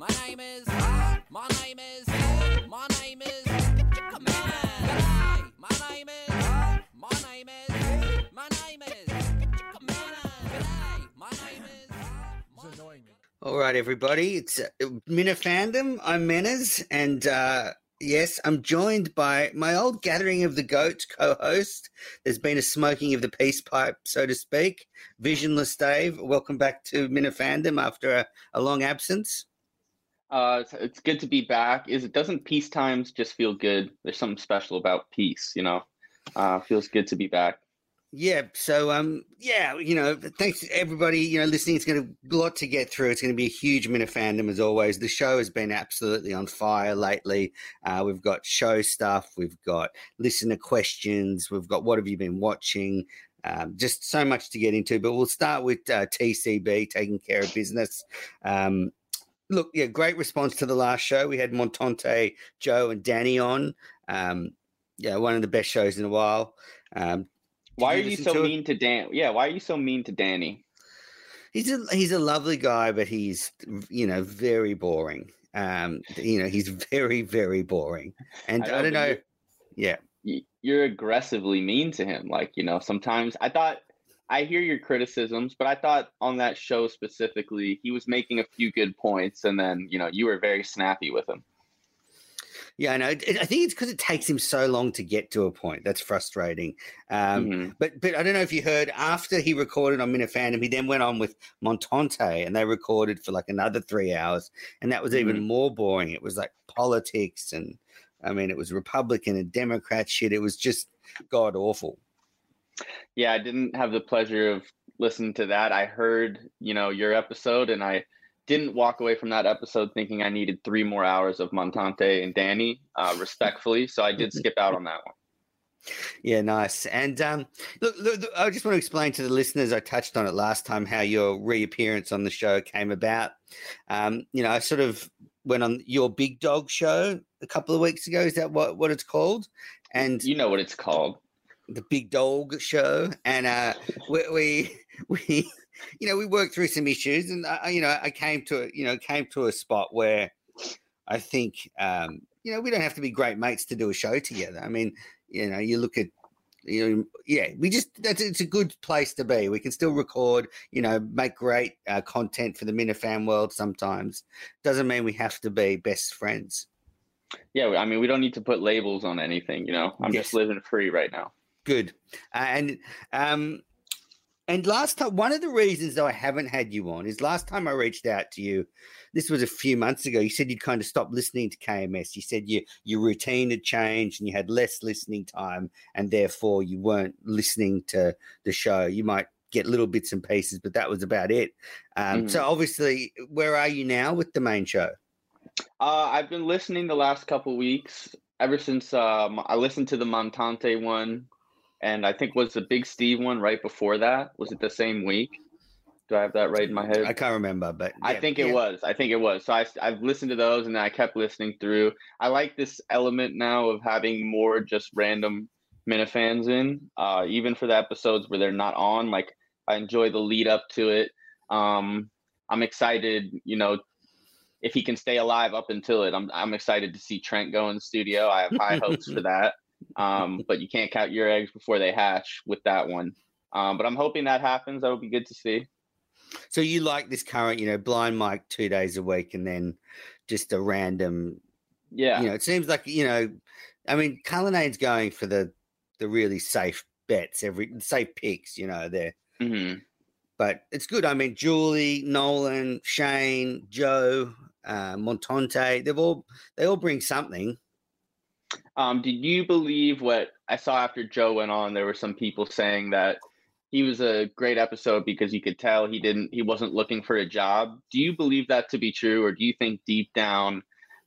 My name is. My name is. My name is. G'day. My name is. My name is. My name is. G'day. My name is. It's annoying me. All right, everybody. It's uh, Minifandom. I'm Menners, and uh, yes, I'm joined by my old Gathering of the Goats co-host. There's been a smoking of the peace pipe, so to speak. Visionless Dave, welcome back to Minifandom after a, a long absence. Uh, it's, it's good to be back. Is it doesn't peace times just feel good? There's something special about peace, you know. Uh, feels good to be back. Yeah, so um, yeah, you know, thanks everybody, you know, listening. It's going to a lot to get through. It's going to be a huge Minifandom as always. The show has been absolutely on fire lately. Uh, we've got show stuff, we've got listener questions, we've got what have you been watching. Um, just so much to get into, but we'll start with uh, TCB taking care of business. Um, look, yeah, great response to the last show. We had Montante, Joe, and Danny on. Um, yeah, one of the best shows in a while. Um, Why are you so to it? mean to Dan? Yeah, why are you so mean to Danny? He's a he's a lovely guy, but he's you know very boring. Um, you know he's very very boring, and I I, don't know. you- Yeah, You're aggressively mean to him. Like you know, sometimes I thought I hear your criticisms, but I thought on that show specifically, he was making a few good points, and then you know, you were very snappy with him. yeah, I know. I think it's because it takes him so long to get to a point. That's frustrating. Um, Mhm. But but I don't know if you heard after he recorded on Minifandom, he then went on with Montante and they recorded for like another three hours, and that was even more boring. It was like politics and I mean it was Republican and Democrat shit. It was just god awful. Yeah, I didn't have the pleasure of listening to that. I heard, you know, your episode and I didn't walk away from that episode thinking I needed three more hours of Montante and Danny, uh, respectfully. So I did skip out on that one. Yeah, nice. And um, look, look, look, I just want to explain to the listeners. I touched on it last time how your reappearance on the show came about. Um, you know, I sort of went on your Big Dog show a couple of weeks ago. Is that what what it's called? And You know what it's called. The Big Dog Show, and uh, we, we we you know we worked through some issues, and I, you know I came to a- you know came to a spot where I think um, you know we don't have to be great mates to do a show together. I mean, you know, you look at you know, yeah, we just that's it's a good place to be. We can still record, you know, make great uh, content for the Minifan world. Sometimes doesn't mean we have to be best friends. Yeah, I mean, we don't need to put labels on anything, you know. I'm Yes. just living free right now. Good. And um and last time one of the reasons though I haven't had you on is last time I reached out to you, this was a few months ago. You said you'd kind of stopped listening to KMS. You said you your routine had changed and you had less listening time and therefore you weren't listening to the show. You might get little bits and pieces, but that was about it. Um, so obviously, where are you now with the main show? Uh, I've been listening the last couple weeks ever since um, I listened to the Montante one, and I think was the Big Steve one right before that. Was it the same week? Do I have that right in my head? I can't remember, but I yeah, think it was. I think it was. So I, I've listened to those and then I kept listening through. I like this element now of having more just random Minifans in, uh, even for the episodes where they're not on. Like I enjoy the lead up to it. Um, I'm excited, you know, if he can stay alive up until it. I'm I'm excited to see Trent go in the studio. I have high hopes for that. Um, but you can't count your eggs before they hatch with that one. Um, but I'm hoping that happens. That would be good to see. So you like this current, you know, blind mic two days a week, and then just a random. Yeah. You know, it seems like you know, I mean, Cullinane's going for the the really safe bets, every safe picks. You know, there, hmm but it's good. I mean, Julie, Nolan, Shane, Joe, uh, Montante, they've all they all bring something. Um, did you believe what I saw after Joe went on? There were some people saying that he was a great episode because you could tell he didn't he wasn't looking for a job. Do you believe that to be true, or do you think deep down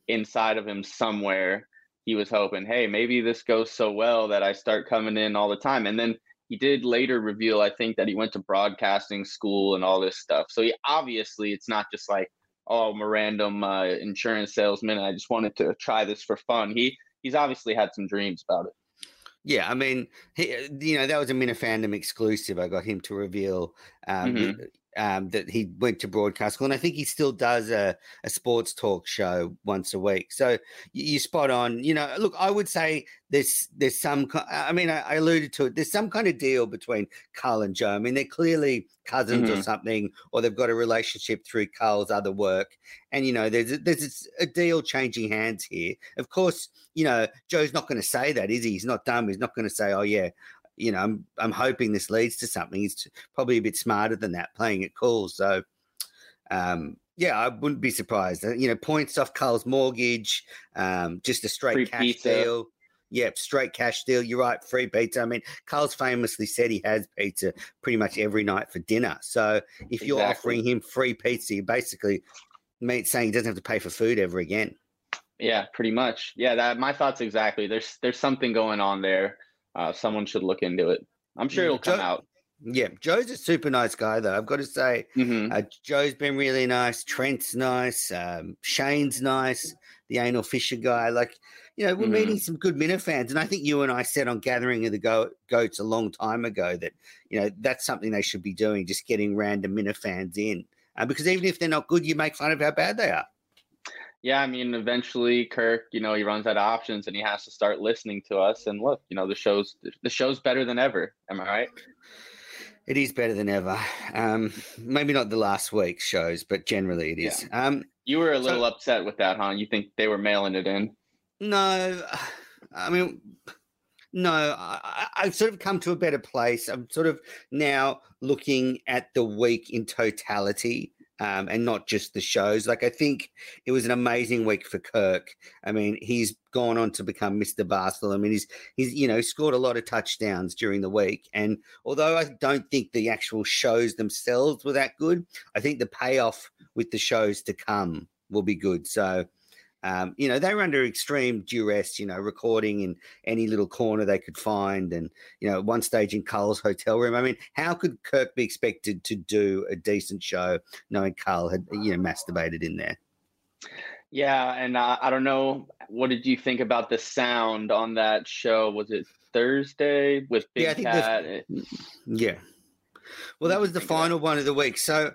inside of him somewhere he was hoping, hey, maybe this goes so well that I start coming in all the time? And then he did later reveal, I think, that he went to broadcasting school and all this stuff. So he obviously it's not just like, oh, I'm a random uh, insurance salesman. I just wanted to try this for fun. He he's obviously had some dreams about it. Yeah, I mean, he, you know, that was a Minifandom exclusive. I got him to reveal um, Mhm. Um, that he went to broadcast school, and I think he still does a, a sports talk show once a week. So you, spot on. You know, look, I would say there's there's some. I mean, I, I, alluded to it. There's some kind of deal between Carl and Joe. I mean, they're clearly cousins mm-hmm. or something, or they've got a relationship through Carl's other work. And you know, there's a, there's a deal changing hands here. Of course, you know, Joe's not going to say that, is he? He's not dumb. He's not going to say, "Oh yeah, you know, I'm I'm hoping this leads to something. He's probably a bit smarter than that, playing it cool. So, um, yeah, I wouldn't be surprised. Uh, you know, points off Carl's mortgage, um, just a straight free cash pizza. deal. Yep, straight cash deal. You're right, free pizza. I mean, Carl's famously said he has pizza pretty much every night for dinner. So if you're exactly. offering him free pizza, you basically mean saying he doesn't have to pay for food ever again. Yeah, pretty much. Yeah, that my thoughts exactly. There's there's something going on there uh, someone should look into it. I'm sure it'll come Joe, out. Yeah, Joe's a super nice guy, though. I've got to say, mm-hmm. uh, Joe's been really nice. Trent's nice. Um, Shane's nice. The anal Fisher guy, like you know, we're mm-hmm. meeting some good Minna fans, and I think you and I said on Gathering of the Go- Goats a long time ago that you know that's something they should be doing, just getting random Minna fans in, uh, because even if they're not good, you make fun of how bad they are yeah, I mean, eventually Kirk, you know, he runs out of options and he has to start listening to us. And look, you know, the show's the show's better than ever. Am I right? It is better than ever. Um, maybe not the last week's shows, but generally it is. Yeah. Um, you were a little so, upset with that, huh? You think they were mailing it in? No, I mean, no. I, I've sort of come to a better place. I'm sort of now looking at the week in totality um, and not just the shows. Like I think it was an amazing week for Kirk. I mean, he's gone on to become Mr. Barstool. I mean, he's he's you know scored a lot of touchdowns during the week, and although I don't think the actual shows themselves were that good, I think the payoff with the shows to come will be good. So um, you know, they were under extreme duress, you know, recording in any little corner they could find. And, you know, one stage in Carl's hotel room. I mean, how could Kirk be expected to do a decent show knowing Carl had, you know, masturbated in there? Yeah. And uh, I don't know. What did you think about the sound on that show? Was it Thursday with Big yeah, Cat? yeah. Well, that was the final one of the week. So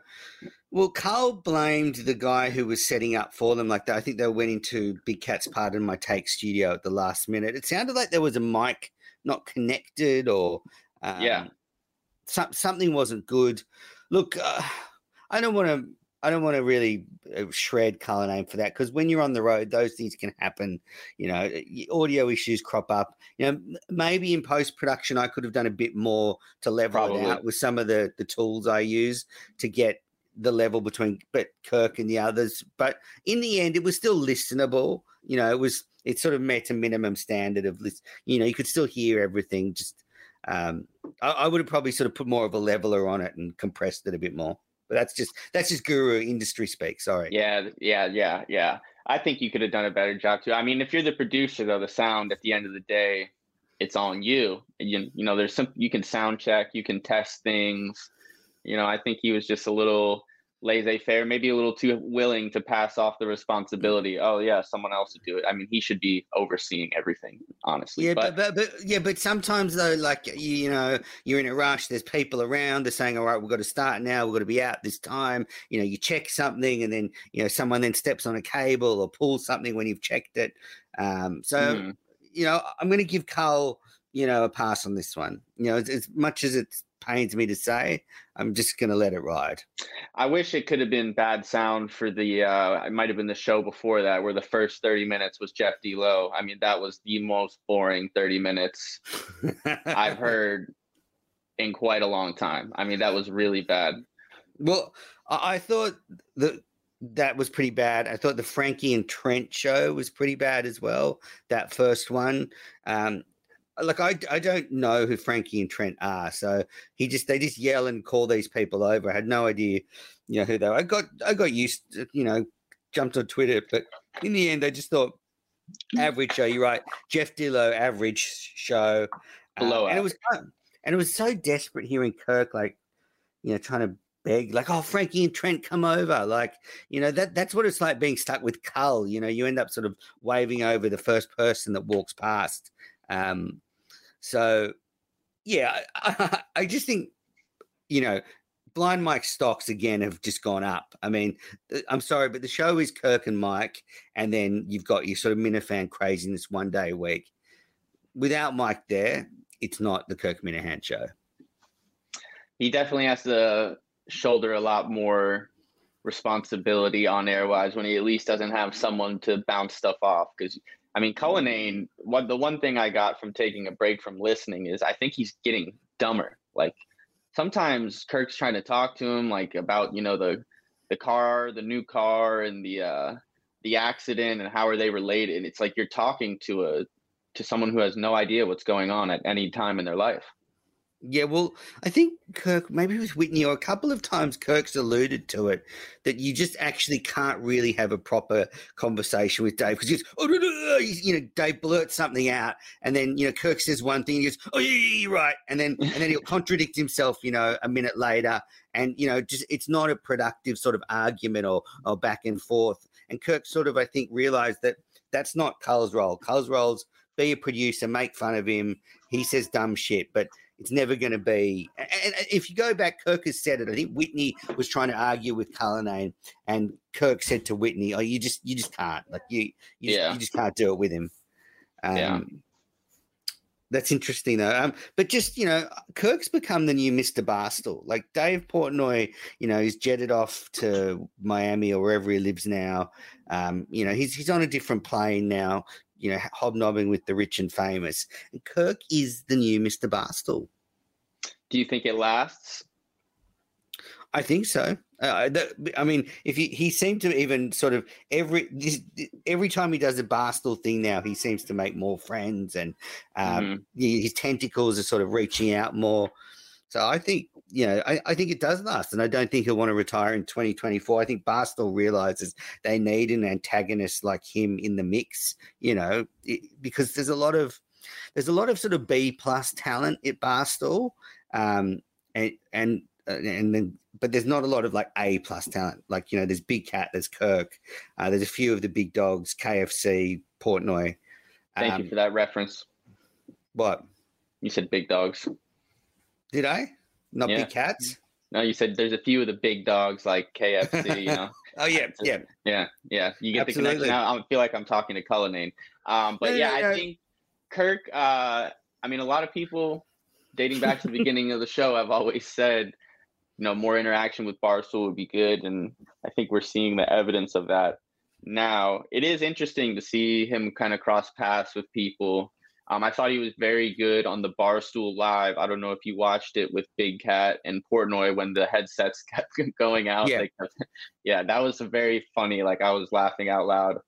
well, Carl blamed the guy who was setting up for them. Like that, I think they went into Big Cat's Pardon My Take studio at the last minute. It sounded like there was a mic not connected, or um, yeah, some, something wasn't good. Look, uh, I don't want to. I don't want to really uh, shred Carl name for that because when you're on the road, those things can happen. You know, audio issues crop up. You know, maybe in post production, I could have done a bit more to level Probably. it out with some of the the tools I use to get the level between but Kirk and the others. But in the end, it was still listenable. You know, it was it sort of met a minimum standard of list. You know, you could still hear everything. Just um, I, I would have probably sort of put more of a leveler on it and compressed it a bit more. But that's just that's just guru industry speak. Sorry. Yeah, yeah, yeah, yeah. I think you could have done a better job too. I mean, if you're the producer though, the sound at the end of the day, it's on you. You, you know, there's some you can sound check, you can test things. You know, I think he was just a little laissez-faire, maybe a little too willing to pass off the responsibility. Oh yeah, someone else would do it. I mean, he should be overseeing everything, honestly. Yeah, but, but, but yeah, but sometimes though, like you, you know, you're in a rush. There's people around. They're saying, "All right, we've got to start now. We've got to be out this time." You know, you check something, and then you know someone then steps on a cable or pulls something when you've checked it. Um, so mm-hmm. you know, I'm going to give Carl you know a pass on this one. You know, as, as much as it's pains me to say. I'm just going to let it ride. I wish it could have been bad sound for the. Uh, it might have been the show before that, where the first 30 minutes was Jeff D. Lowe. I mean, that was the most boring 30 minutes I've heard in quite a long time. I mean, that was really bad. Well, I thought that that was pretty bad. I thought the Frankie and Trent show was pretty bad as well. That first one. Um, like I, I don't know who Frankie and Trent are, so he just they just yell and call these people over. I had no idea, you know, who they were. I got I got used, to, you know, jumped on Twitter, but in the end, I just thought average show. You're right, Jeff D. Lowe, average show. Below, uh, and it was and it was so desperate hearing Kirk like, you know, trying to beg like, oh, Frankie and Trent, come over. Like, you know, that that's what it's like being stuck with Cull. You know, you end up sort of waving over the first person that walks past. Um, so, yeah, I, I just think, you know, Blind Mike stocks again have just gone up. I mean, I'm sorry, but the show is Kirk and Mike, and then you've got your sort of Minifan craziness one day a week. Without Mike there, it's not the Kirk Minihane show. He definitely has to shoulder a lot more responsibility on airwise when he at least doesn't have someone to bounce stuff off. Because I mean, Cullinane, what the one thing I got from taking a break from listening is I think he's getting dumber. Like sometimes Kirk's trying to talk to him like about you know the the car, the new car, and the uh, the accident and how are they related. It's like you're talking to a to someone who has no idea what's going on at any time in their life. Yeah, well, I think Kirk, maybe with Whitney, or a couple of times Kirk's alluded to it that you just actually can't really have a proper conversation with Dave because oh, no, no, you know, Dave blurts something out, and then you know Kirk says one thing, he goes, "Oh, yeah, yeah, you're right," and then and then he'll contradict himself, you know, a minute later, and you know, just it's not a productive sort of argument or or back and forth. And Kirk sort of, I think, realized that that's not Cull's role. Cull's role's be a producer, make fun of him. He says dumb shit, but it's never going to be. And if you go back, Kirk has said it. I think Whitney was trying to argue with Cullinane, and Kirk said to Whitney, "Oh, you just, you just can't. Like you, you, yeah. just, you just can't do it with him." Um, yeah. That's interesting though. Um, but just you know, Kirk's become the new Mr. Barstool. Like Dave Portnoy, you know, he's jetted off to Miami or wherever he lives now. Um, you know, he's he's on a different plane now you know, hobnobbing with the rich and famous. And Kirk is the new Mr. Barstool. Do you think it lasts? I think so. Uh, the, I mean, if he, he seemed to even sort of every this, every time he does a barstool thing now, he seems to make more friends, and um, mm-hmm. his tentacles are sort of reaching out more. So I think, you know, I, I think it does last, and I don't think he'll want to retire in 2024. I think Barstool realizes they need an antagonist like him in the mix, you know, it, because there's a lot of there's a lot of sort of B plus talent at Barstool, um, and and uh, and then but there's not a lot of like A plus talent. Like you know, there's Big Cat, there's Kirk, uh, there's a few of the big dogs, KFC, Portnoy. Thank um, you for that reference. What you said, big dogs. Did I? Not yeah. big cats? No, you said there's a few of the big dogs like KFC, you know. oh yeah, yeah, yeah, yeah. You get Absolutely. the connection. I, I feel like I'm talking to Cullinane. Um, but yeah, I think Kirk. Uh, I mean, a lot of people dating back to the beginning of the show have always said, you know, more interaction with Barstool would be good, and I think we're seeing the evidence of that now. It is interesting to see him kind of cross paths with people um, I thought he was very good on the Barstool Live. I don't know if you watched it with Big Cat and Portnoy when the headsets kept going out. Yeah, kept, yeah that was very funny. Like I was laughing out loud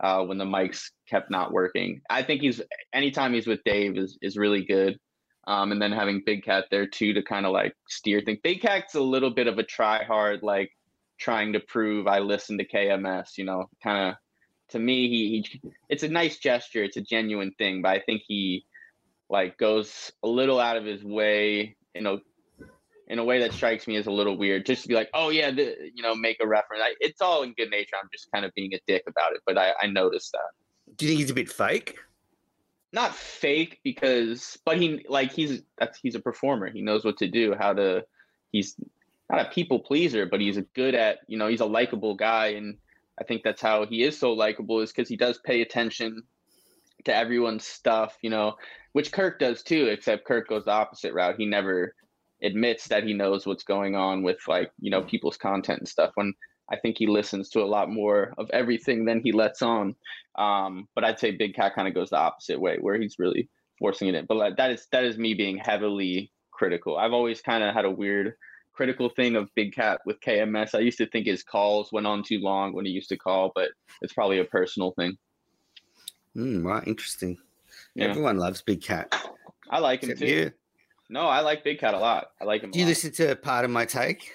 uh, when the mics kept not working. I think he's anytime he's with Dave is is really good. Um, and then having Big Cat there too to kind of like steer things. Big Cat's a little bit of a try hard, like trying to prove I listen to KMS. You know, kind of to me, he, he it's a nice gesture. It's a genuine thing, but I think he like goes a little out of his way, you know, in a way that strikes me as a little weird. Just to be like, oh yeah, the, you know, make a reference. I, it's all in good nature. I'm just kind of being a dick about it, but I, I noticed that. Do you think he's a bit fake? Not fake because, but he like he's that's he's a performer. He knows what to do, how to. He's not a people pleaser, but he's good at you know he's a likable guy and I think that's how he is so likable is because he does pay attention to everyone's stuff, you know, which Kirk does too, except Kirk goes the opposite route. He never admits that he knows what's going on with like, you know, people's content and stuff. When I think he listens to a lot more of everything than he lets on. Um, but I'd say Big Cat kind of goes the opposite way where he's really forcing it in. But like, that is that is me being heavily critical. I've always kind of had a weird critical thing of Big Cat with KMS. I used to think his calls went on too long when he used to call, but it's probably a personal thing. Mm, right, interesting. Yeah. Everyone loves Big Cat. I like him too. You. No, I like Big Cat a lot. I like him. Do you listen to Pardon My Take?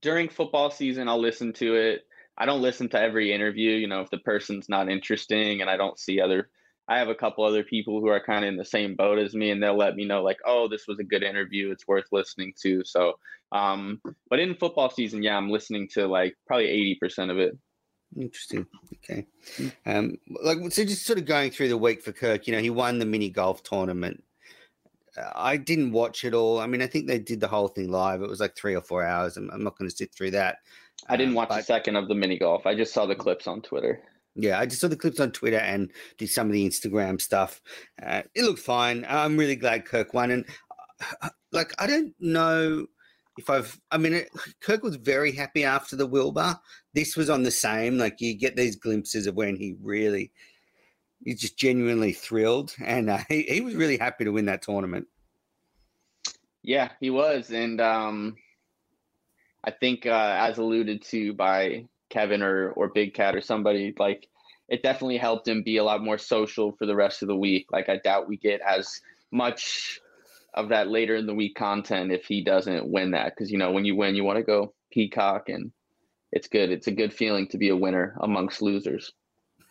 During football season, I'll listen to it. I don't listen to every interview. You know, if the person's not interesting and I don't see other I have a couple other people who are kind of in the same boat as me, and they'll let me know like, oh, this was a good interview. It's worth listening to. So, um, but in football season, yeah, I'm listening to like probably eighty percent of it. Interesting. Okay. Um, like so, just sort of going through the week for Kirk. You know, he won the mini golf tournament. uh, I didn't watch it all. I mean, I think they did the whole thing live. It was like three or four hours. I'm, I'm not going to sit through that. I didn't Um, watch a but- second of the mini golf. I just saw the clips on Twitter. Yeah, I just saw the clips on Twitter and did some of the Instagram stuff. Uh, it looked fine. I'm really glad Kirk won. And uh, like, I don't know if I've, I mean, it, Kirk was very happy after the Wilbur. This was on the same. Like, you get these glimpses of when he really, he's just genuinely thrilled. And uh, he, he was really happy to win that tournament. Yeah, he was, and um, I think uh, as alluded to by Kevin or or Big Cat or somebody, like it definitely helped him be a lot more social for the rest of the week. Like I doubt we get as much of that later in the week content if he doesn't win that, because you know when you win, you want to go peacock, and it's good. It's a good feeling to be a winner amongst losers.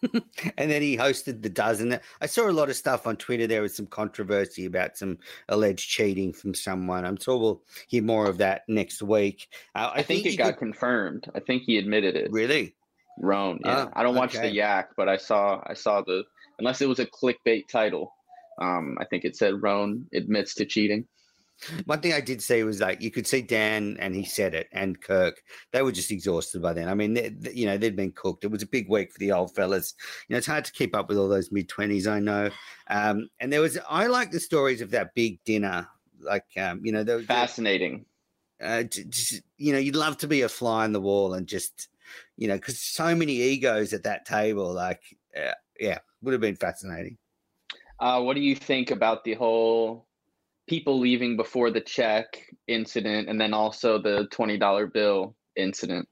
and then he hosted the dozen. I saw a lot of stuff on Twitter. There was some controversy about some alleged cheating from someone. I'm sure we'll hear more of that next week. Uh, I, think, it got could- confirmed. I think he admitted it. really. Rone. Yeah, Oh, I don't watch the. Yak, but I saw I saw the unless it was a clickbait title. Um, I think it said Rone admits to cheating. One thing I did see was like you could see Dan and he said it, and Kirk. They were just exhausted by then. I mean, they, they- you know, they'd been cooked. It was a big week for the old fellas. You know, it's hard to keep up with all those mid twenties. I know. Um, and there was. I like the stories of that big dinner. Like, um, you know, there- Fascinating. uh, just, you know, you'd love to be a fly on the wall and just, you know, because so many egos at that table. Like, uh, yeah, would have been fascinating. Uh, what do you think about the whole people leaving before the check incident, and then also the twenty dollar bill incident?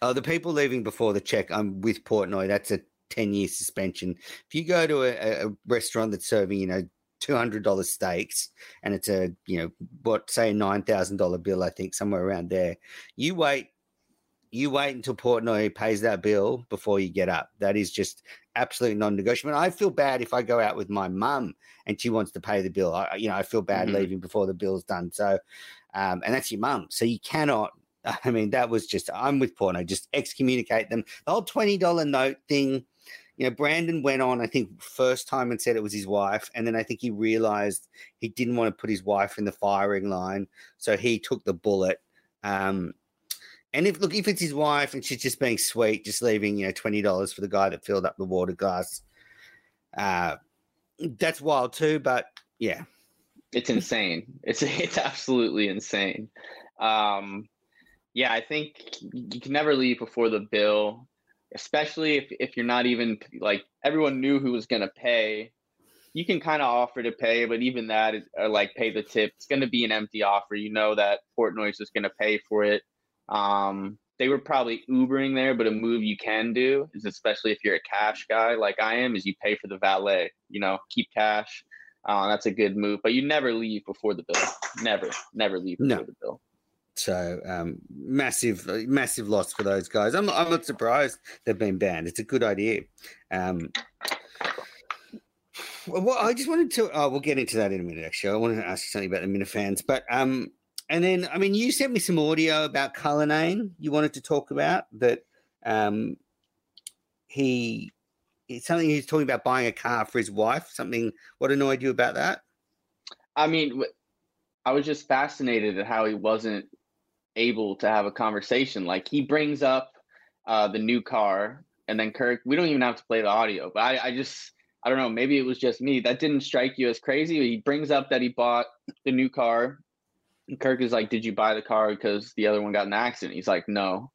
Oh, the people leaving before the check. I'm with Portnoy. That's a ten year suspension. If you go to a, a restaurant that's serving, you know, two hundred dollars steaks, and it's a, you know, what say thousand dollar bill, I think somewhere around there. You wait. You wait until Portnoy pays that bill before you get up. That is just absolutely non-negotiable. And I feel bad if I go out with my mum and she wants to pay the bill. I, you know, I feel bad Mhm. leaving before the bill's done. So, um, and that's your mum. So you cannot. I mean, that was just. I'm with Porno. Just excommunicate them. The whole twenty dollar note thing. You know, Brandon went on. I think first time and said it was his wife, and then I think he realized he didn't want to put his wife in the firing line, so he took the bullet. Um, and if look, if it's his wife and she's just being sweet, just leaving you know twenty dollars for the guy that filled up the water glass, uh, that's wild too. But yeah, It's insane. It's it's absolutely insane. Um, yeah, I think you can never leave before the bill, especially if if you're not even like everyone knew who was gonna pay. You can kind of offer to pay, but even that is or like pay the tip. It's to be an empty offer. You know that Portnoy's is going to pay for it. Um, they were probably Ubering there, but a move you can do is especially if you're a cash guy like I am, is you pay for the valet. You know, keep cash. Uh, that's a good move, but you never leave before the bill. Never, never leave before No. the bill. So um, massive, massive loss for those guys. I'm, I'm not surprised they've been banned. It's a good idea. Um, well, I just wanted to. Oh, we'll get into that in a minute. Actually, I wanted to ask you something about the Minifans, but um, and then I mean, you sent me some audio about Cullinane. You wanted to talk about that. Um, he, it's something he's talking about buying a car for his wife. Something. What annoyed you about that? I mean, I was just fascinated at how he wasn't able to have a conversation. Like he brings up uh, the new car, and then Kirk. We don't even have to play the audio, but I, I just, I don't know. Maybe it was just me. That didn't strike you as crazy. He brings up that he bought the new car. And Kirk is like, "Did you buy the car because the other one got an accident?" He's like, "No."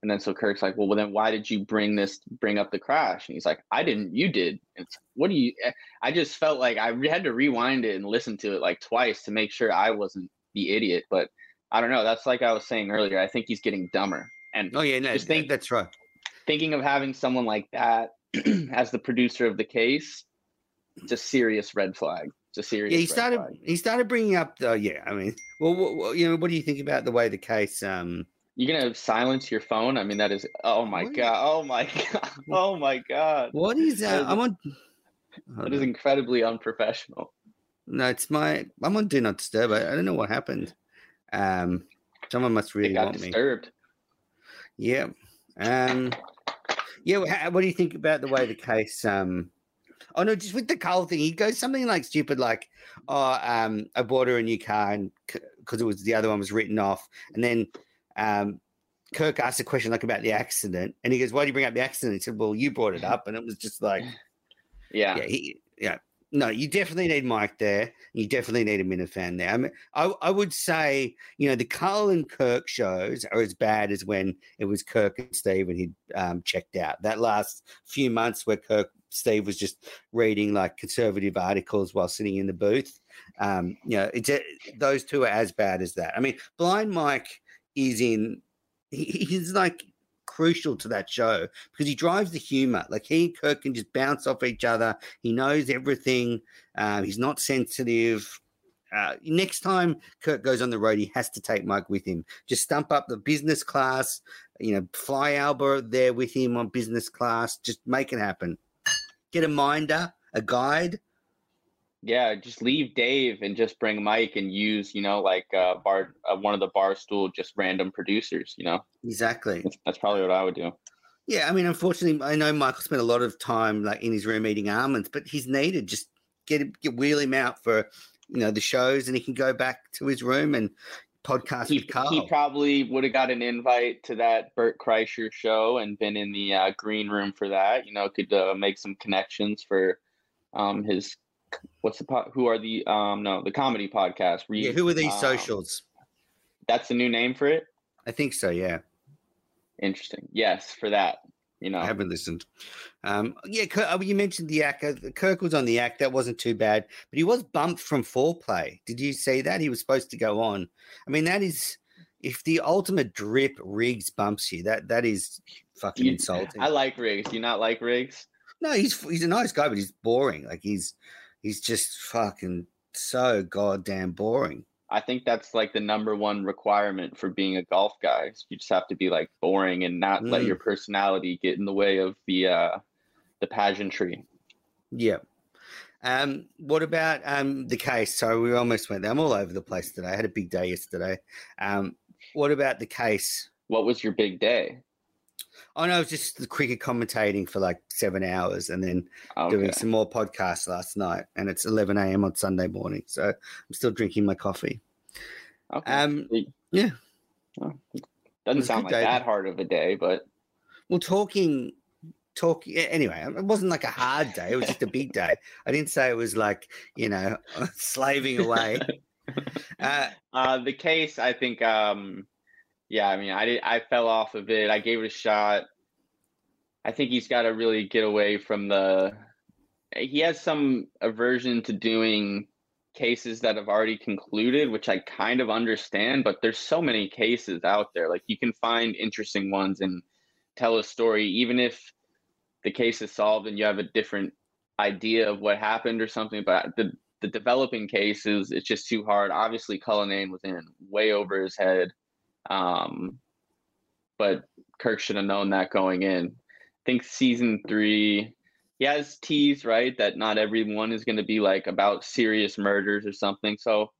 And then so Kirk's like, "Well, well then why did you bring this bring up the crash?" And he's like, "I didn't. You did." It's, what do you? Eh? I just felt like I had to rewind it and listen to it like twice to make sure I wasn't the idiot. But I don't know. That's like I was saying earlier. I think he's getting dumber. And Oh yeah, no, Just think- that's right. thinking of having someone like that as the producer of the case, it's a serious red flag. It's a serious. Yeah, he started. He started bringing up. The, yeah, I mean, well, what- you know, what do you think about the way the case? Um, You're gonna silence your phone? I mean, that is. Oh my What? god! Oh my god! Oh my god! what is? That Uh, I'm on. That is incredibly unprofessional. No, it's my. I'm on Do Not Disturb. I, I don't know what happened. Um, someone must really got want me. Yeah. Um, yeah. What do you think about the way the case um Oh no, just with the Cole thing, he goes something like stupid, like, "Oh, um, I bought her a new car, and because it was the other one was written off." And then um, Kirk asked a question like about the accident, and he goes, "Why do you bring up the accident?" He said, "Well, you brought it up," and it was just like, Yeah. yeah, he, yeah. No, you definitely need Mike there. You definitely need a Minifan there. I mean, I, I would say, you know, the Carl and Kirk shows are as bad as when it was Kirk and Steve and he'd um, checked out. That last few months where Kirk, Steve was just reading like conservative articles while sitting in the booth. Um, you know, it's a, those two are as bad as that. I mean, Blind Mike is in, he, he's like crucial to that show because he drives the humor. Like he and Kirk can just bounce off each other. He knows everything. Uh, he's not sensitive. Uh, next time Kirk goes on the road, he has to take Mike with him. Just stump up the business class. You know, fly Alba there with him on business class. Just make it happen. Get a minder, a guide. Yeah, just leave Dave and just bring Mike and use, you know, like uh, bar uh, one of the barstool just random producers. You know, Exactly. that's, that's probably what I would do. Yeah, I mean, unfortunately, I know Michael spent a lot of time like in his room eating almonds, but he's needed. Just get him, get wheel him out for you know the shows, and he can go back to his room and podcast He, he probably would have got an invite to that Bert Kreischer show and been in the uh, green room for that. You know, could uh, make some connections for um, his what's the po- who are the um no the comedy podcast. Re- yeah, who are these um, socials? That's the new name for it. I think so. Yeah, Interesting. Yes, for that. You know, I haven't listened. Um, yeah, Kirk, uh, you mentioned the act. uh, Kirk was on the act. That wasn't too bad, but he was bumped from Fore Play. Did you see that? He was supposed to go on. I mean, that is if the ultimate drip Riggs bumps you, that that is fucking You- insulting. I like Riggs. Do you not like Riggs? No, he's he's a nice guy, but he's boring. Like he's he's just fucking so goddamn boring. I think that's like the number one requirement for being a golf guy. You just have to be like boring and not let Mm. your personality get in the way of the uh the pageantry. Yeah. Um, what about um the case? So we almost went there. I'm all over the place today. I had a big day yesterday. Um, what about the case? What was your big day? Oh no, it was just the cricket commentating for like seven hours and then Okay. doing some more podcasts last night. And it's 11 a.m. on Sunday morning, so I'm still drinking my coffee. okay. Um, yeah. Well, doesn't sound like day. that hard of a day, but Well, talking, talk. yeah, Anyway, it wasn't like a hard day. It was just a big day. I didn't say it was like you know slaving away. Uh, uh the case I think um yeah, I mean I did I fell off of it. I gave it a shot. I think he's got to really get away from the he has some aversion to doing cases that have already concluded, which I kind of understand, but there's so many cases out there. Like you can find interesting ones and tell a story even if the case is solved and you have a different idea of what happened or something, but the the developing cases, it's just too hard. Obviously, Cullinane was in way over his head, um, but Kirk should have known that going in. I think season three, he has teased right that not everyone is going to be like about serious murders or something. So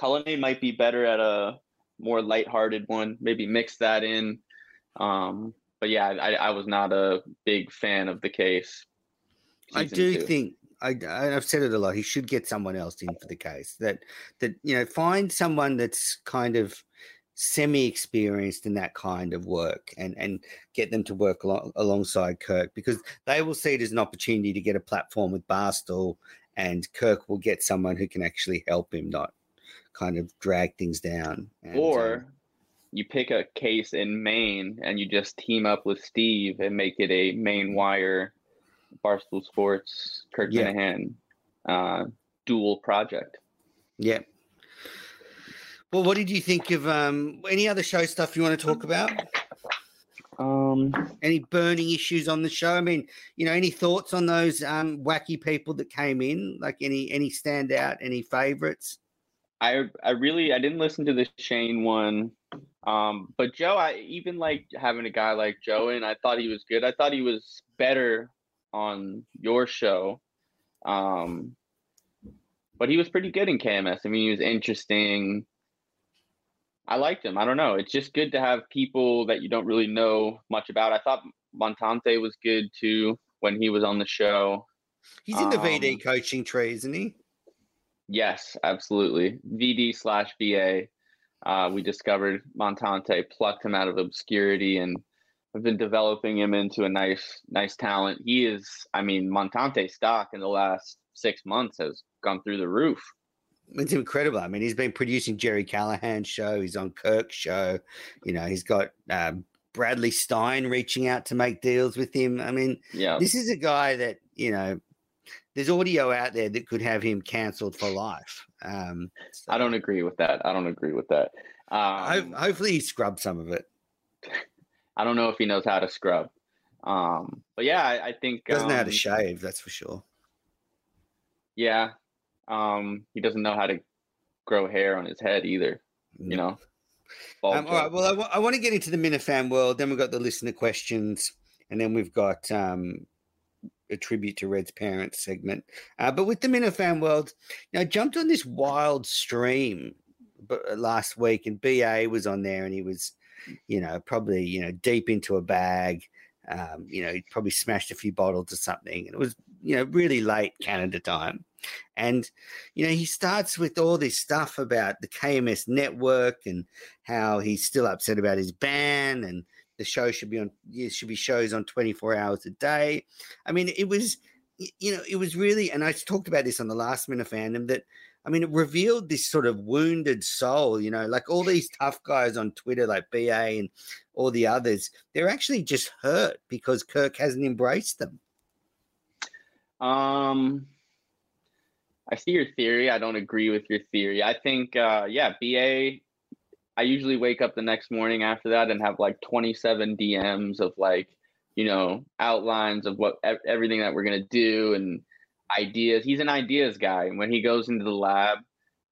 Cullinane might be better at a more lighthearted one. Maybe mix that in. Um, but yeah, I, I was not a big fan of the case. I do two. think I, I- I've said it a lot. He should get someone else in for the case. That that you know, find someone that's kind of semi-experienced in that kind of work, and and get them to work along, alongside Kirk because they will see it as an opportunity to get a platform with Barstool, and Kirk will get someone who can actually help him, not kind of drag things down. And, or um, you pick a case in Maine and you just team up with Steve and make it a Maine Wire, Barstool Sports, Kirk Yeah. Minihane uh, dual project. yeah. Well, what did you think of um, any other show stuff you want to talk about? Um, any burning issues on the show? I mean, you know, any thoughts on those um, wacky people that came in? Like any any standout, any favorites? I I really I didn't listen to the Shane one, um, but Joe I even like having a guy like Joe in. I thought he was good. I thought he was better on your show, um, but he was pretty good in KMS. I mean, he was interesting. I liked him. I don't know. It's just good to have people that you don't really know much about. I thought Montante was good too when he was on the show. He's in the VD Um, coaching tree, isn't he? Yes, absolutely. VD slash VA. Uh, we discovered Montante, plucked him out of obscurity, and have been developing him into a nice, nice talent. He is, I mean, Montante stock in the last six months has gone through the roof. It's incredible. I mean, he's been producing Jerry Callahan's show. He's on Kirk's show. You know, he's got um, Bradley Stein reaching out to make deals with him. I mean, Yeah, this is a guy that you know. There's audio out there that could have him cancelled for life. Um, I don't agree with that. I don't agree with that. ho- Um, hopefully, he scrubbed some of it. I don't know if he knows how to scrub. Um, but yeah, I, I think Doesn't know how to um, shave. That's for sure. Yeah, um, he doesn't know how to grow hair on his head either. You know. Um, all right. Well, I want to get into the Minifan world. Then we've got the listener questions, and then we've got um, a tribute to Red's parents segment. Uh, but with the Minifan world, you know, I jumped on this wild stream but last week, and BA was on there, and he was, you know, probably you know deep into a bag. Um, you know, he probably smashed a few bottles or something, and it was you know really late Canada time. And you know, he starts with all this stuff about the KMS network and how he's still upset about his ban and the show should be on should be shows on 24 hours a day. I mean, it was you know, it was really and I talked about this on the last Minifandom that I mean, it revealed this sort of wounded soul, you know, like all these tough guys on Twitter, like BA and all the others, they're actually just hurt because Kirk hasn't embraced them. Um, I see your theory. I don't agree with your theory. I think, uh, yeah, BA. I usually wake up the next morning after that and have like 27 DMs of like, you know, outlines of what everything that we're gonna do and ideas. He's an ideas guy, and when he goes into the lab,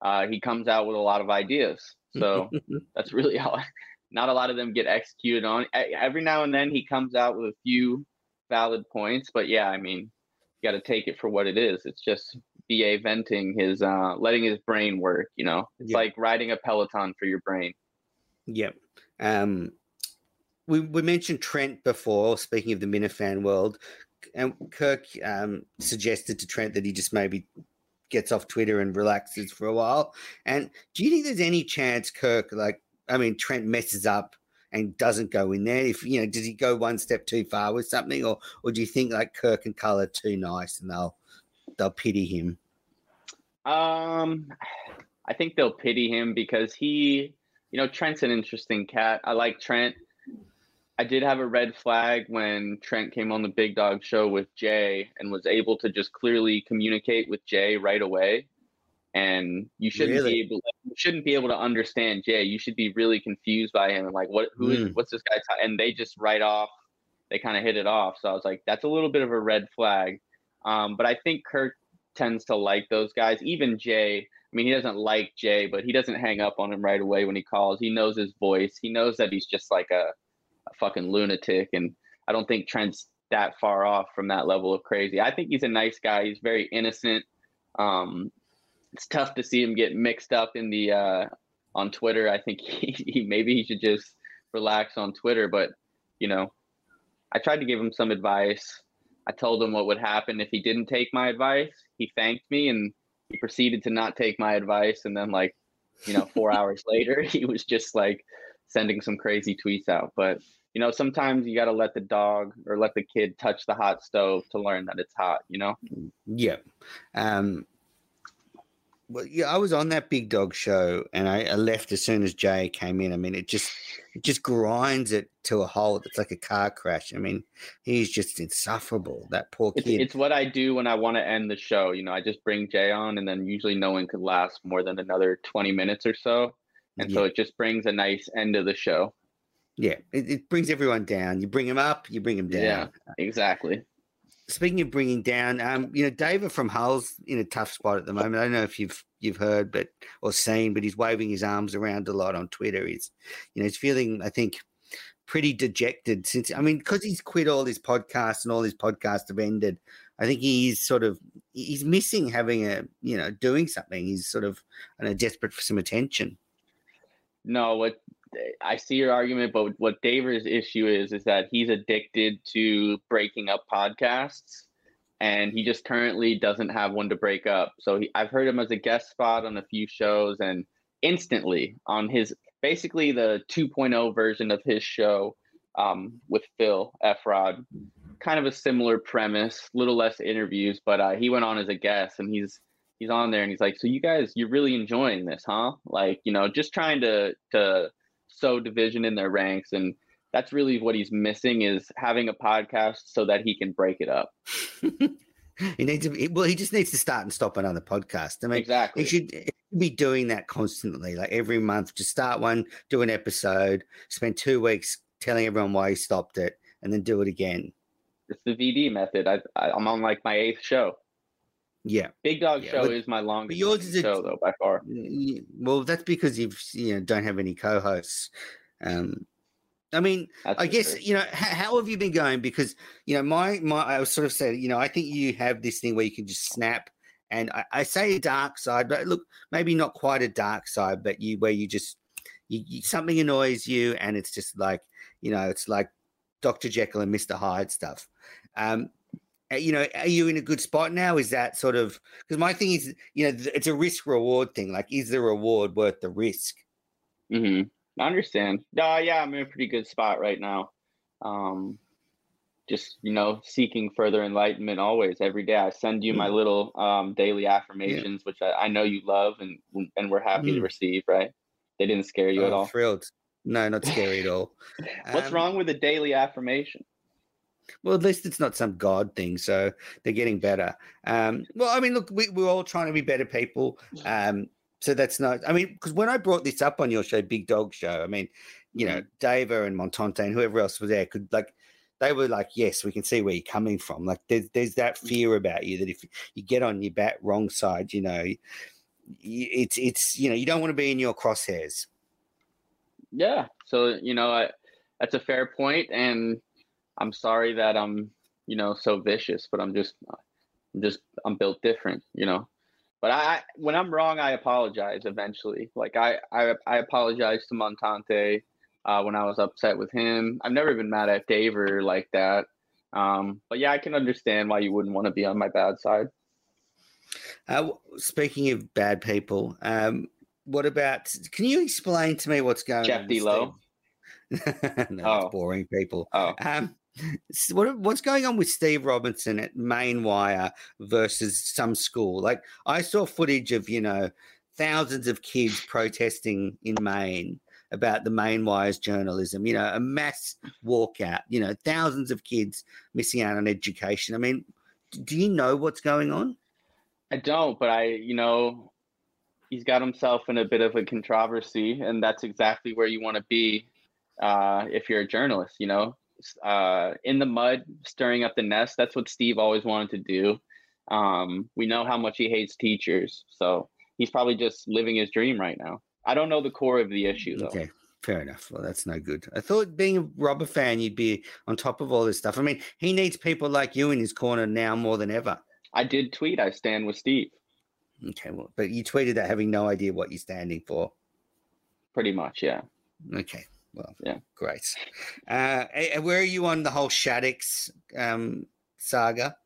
uh, he comes out with a lot of ideas. So that's really all. Not a lot of them get executed on. Every now and then he comes out with a few valid points, but yeah, I mean, got to take it for what it is. It's just BA venting his, uh, letting his brain work. You know, it's Yeah. like riding a Peloton for your brain. Yep. Um, we we mentioned Trent before. Speaking of the Minifan world, and Kirk um, suggested to Trent that he just maybe gets off Twitter and relaxes for a while. And do you think there's any chance Kirk, like, I mean, Trent messes up and doesn't go in there? If you know, does he go one step too far with something, or or do you think like Kirk and are too nice and they'll they'll pity him? Um, I think they'll pity him because he, you know, Trent's an interesting cat. I like Trent. I did have a red flag when Trent came on the Big Dog show with Jay and was able to just clearly communicate with Jay right away. And you shouldn't Really? be able you shouldn't be able to understand Jay. You should be really confused by him and like what who is Mm. what's this guy ta-? and they just write off they kind of hit it off. So I was like, that's a little bit of a red flag. Um, but I think Kirk tends to like those guys. Even Jay, I mean, he doesn't like Jay, but he doesn't hang up on him right away when he calls. He knows his voice. He knows that he's just like a, a fucking lunatic. And I don't think Trent's that far off from that level of crazy. I think he's a nice guy. He's very innocent. Um, it's tough to see him get mixed up in the uh, on Twitter. I think he, he maybe he should just relax on Twitter. But you know, I tried to give him some advice. I told him what would happen if he didn't take my advice. He thanked me and he proceeded to not take my advice. And then, like, you know, four hours later, he was just like sending some crazy tweets out. But, you know, sometimes you got to let the dog or let the kid touch the hot stove to learn that it's hot, you know? Yeah. Um, well, yeah, I was on that big dog show, and I, I left as soon as Jay came in. I mean, it just it just grinds it to a halt. It's like a car crash. I mean, he's just insufferable. That poor kid. it's what I do when I want to end the show. You know, I just bring Jay on, and then usually no one could last more than another 20 minutes or so. And so it just brings a nice end to the show. yeah, it, it brings everyone down. You bring him up, you bring him down. Yeah. Exactly. Speaking of bringing down, um, you know, David from Hull's in a tough spot at the moment. I don't know if you've you've heard, but or seen, but he's waving his arms around a lot on Twitter. He's, you know, he's feeling, I think, pretty dejected since. I mean, because he's quit all his podcasts and all his podcasts have ended. I think he's sort of he's missing having a you know doing something. He's sort of I know desperate for some attention. No, what I see your argument, but what Daver's issue is is that he's addicted to breaking up podcasts, and he just currently doesn't have one to break up. So he, I've heard him as a guest spot on a few shows, and instantly on his basically the 2.0 version of his show um, with Phil Efrod, kind of a similar premise, little less interviews, but uh, he went on as a guest, and he's he's on there, and he's like, "So you guys, you're really enjoying this, huh? Like, you know, just trying to to sow division in their ranks and." That's really what he's missing is having a podcast so that he can break it up. he needs to. Well, he just needs to start and stop another podcast. I mean, exactly. He should be doing that constantly, like every month. Just start one, do an episode, spend two weeks telling everyone why he stopped it, and then do it again. It's the VD method. I, I I'm on like my eighth show. Yeah, Big Dog Yeah, Show but- is my longest yours is a- show though by far. Well, that's because you've you know don't have any co-hosts. Um, I mean, That's I guess sure. you know how, how have you been going? Because you know my my I was sort of said you know I think you have this thing where you can just snap, and I, I say a dark side, but look maybe not quite a dark side, but you where you just you, you something annoys you, and it's just like you know it's like Doctor Jekyll and Mister Hyde stuff. Um, you know, are you in a good spot now? Is that sort of because my thing is, you know, it's a risk reward thing. Like, is the reward worth the risk? Mm-hmm. I understand. Uh, yeah, I'm in a pretty good spot right now. Um, just you know, seeking further enlightenment always every day. I send you my Mm. little um, daily affirmations, which I, I know you love and and we're happy to Mm. receive. Right? They didn't scare you at Oh, all. Thrilled. No, not scary at all. What's Um, wrong with a daily affirmation? Well, at least it's not some god thing, so they're getting better. Um, well, I mean, look, we, we're all trying to be better people. Um, so that's not. I mean, because when I brought this up on your show, Big Dog Show, I mean, you know, Dava and Montante and whoever else was there could like, they were like, yes, we can see where you're coming from. Like, there's there's that fear about you that if you get on your bat wrong side, you know, it's it's you know, you don't want to be in your crosshairs. Yeah. So you know, I, that's a fair point, and I'm sorry that I'm you know so vicious, but I'm just I'm just I'm built different, you know. But I when I'm wrong, I apologize eventually. Like I I, I apologize to Montante uh, when I was upset with him. I've never been mad at Dave or like that. Um, but yeah, I can understand why you wouldn't want to be on my bad side. Uh, speaking of bad people, um, what about? Can you explain to me what's going Jeff on? D. Lowe? No, Oh. boring people. Oh, Um, what what's going on with Steve Robinson at Maine Wire versus some school? Like I saw footage of you know thousands of kids protesting in Maine about the Maine Wire's journalism. You know, a mass walkout. You know, thousands of kids missing out on education. I mean, do you know what's going on? I don't, but I, you know, he's got himself in a bit of a controversy, and that's exactly where you want to be uh, if you're a journalist. You know, uh, in the mud, stirring up the nest. That's what Steve always wanted to do. Um, we know how much he hates teachers, so he's probably just living his dream right now. I don't know the core of the issue though. Okay, fair enough. Well, that's no good. I thought being a Robber fan, you'd be on top of all this stuff. I mean, he needs people like you in his corner now more than ever. I did tweet, I stand with Steve, Okay, well, but you tweeted that having no idea what you're standing for. pretty much, yeah. Okay, well, Yeah. great. Uh, where are you on the whole Shattucks um, saga?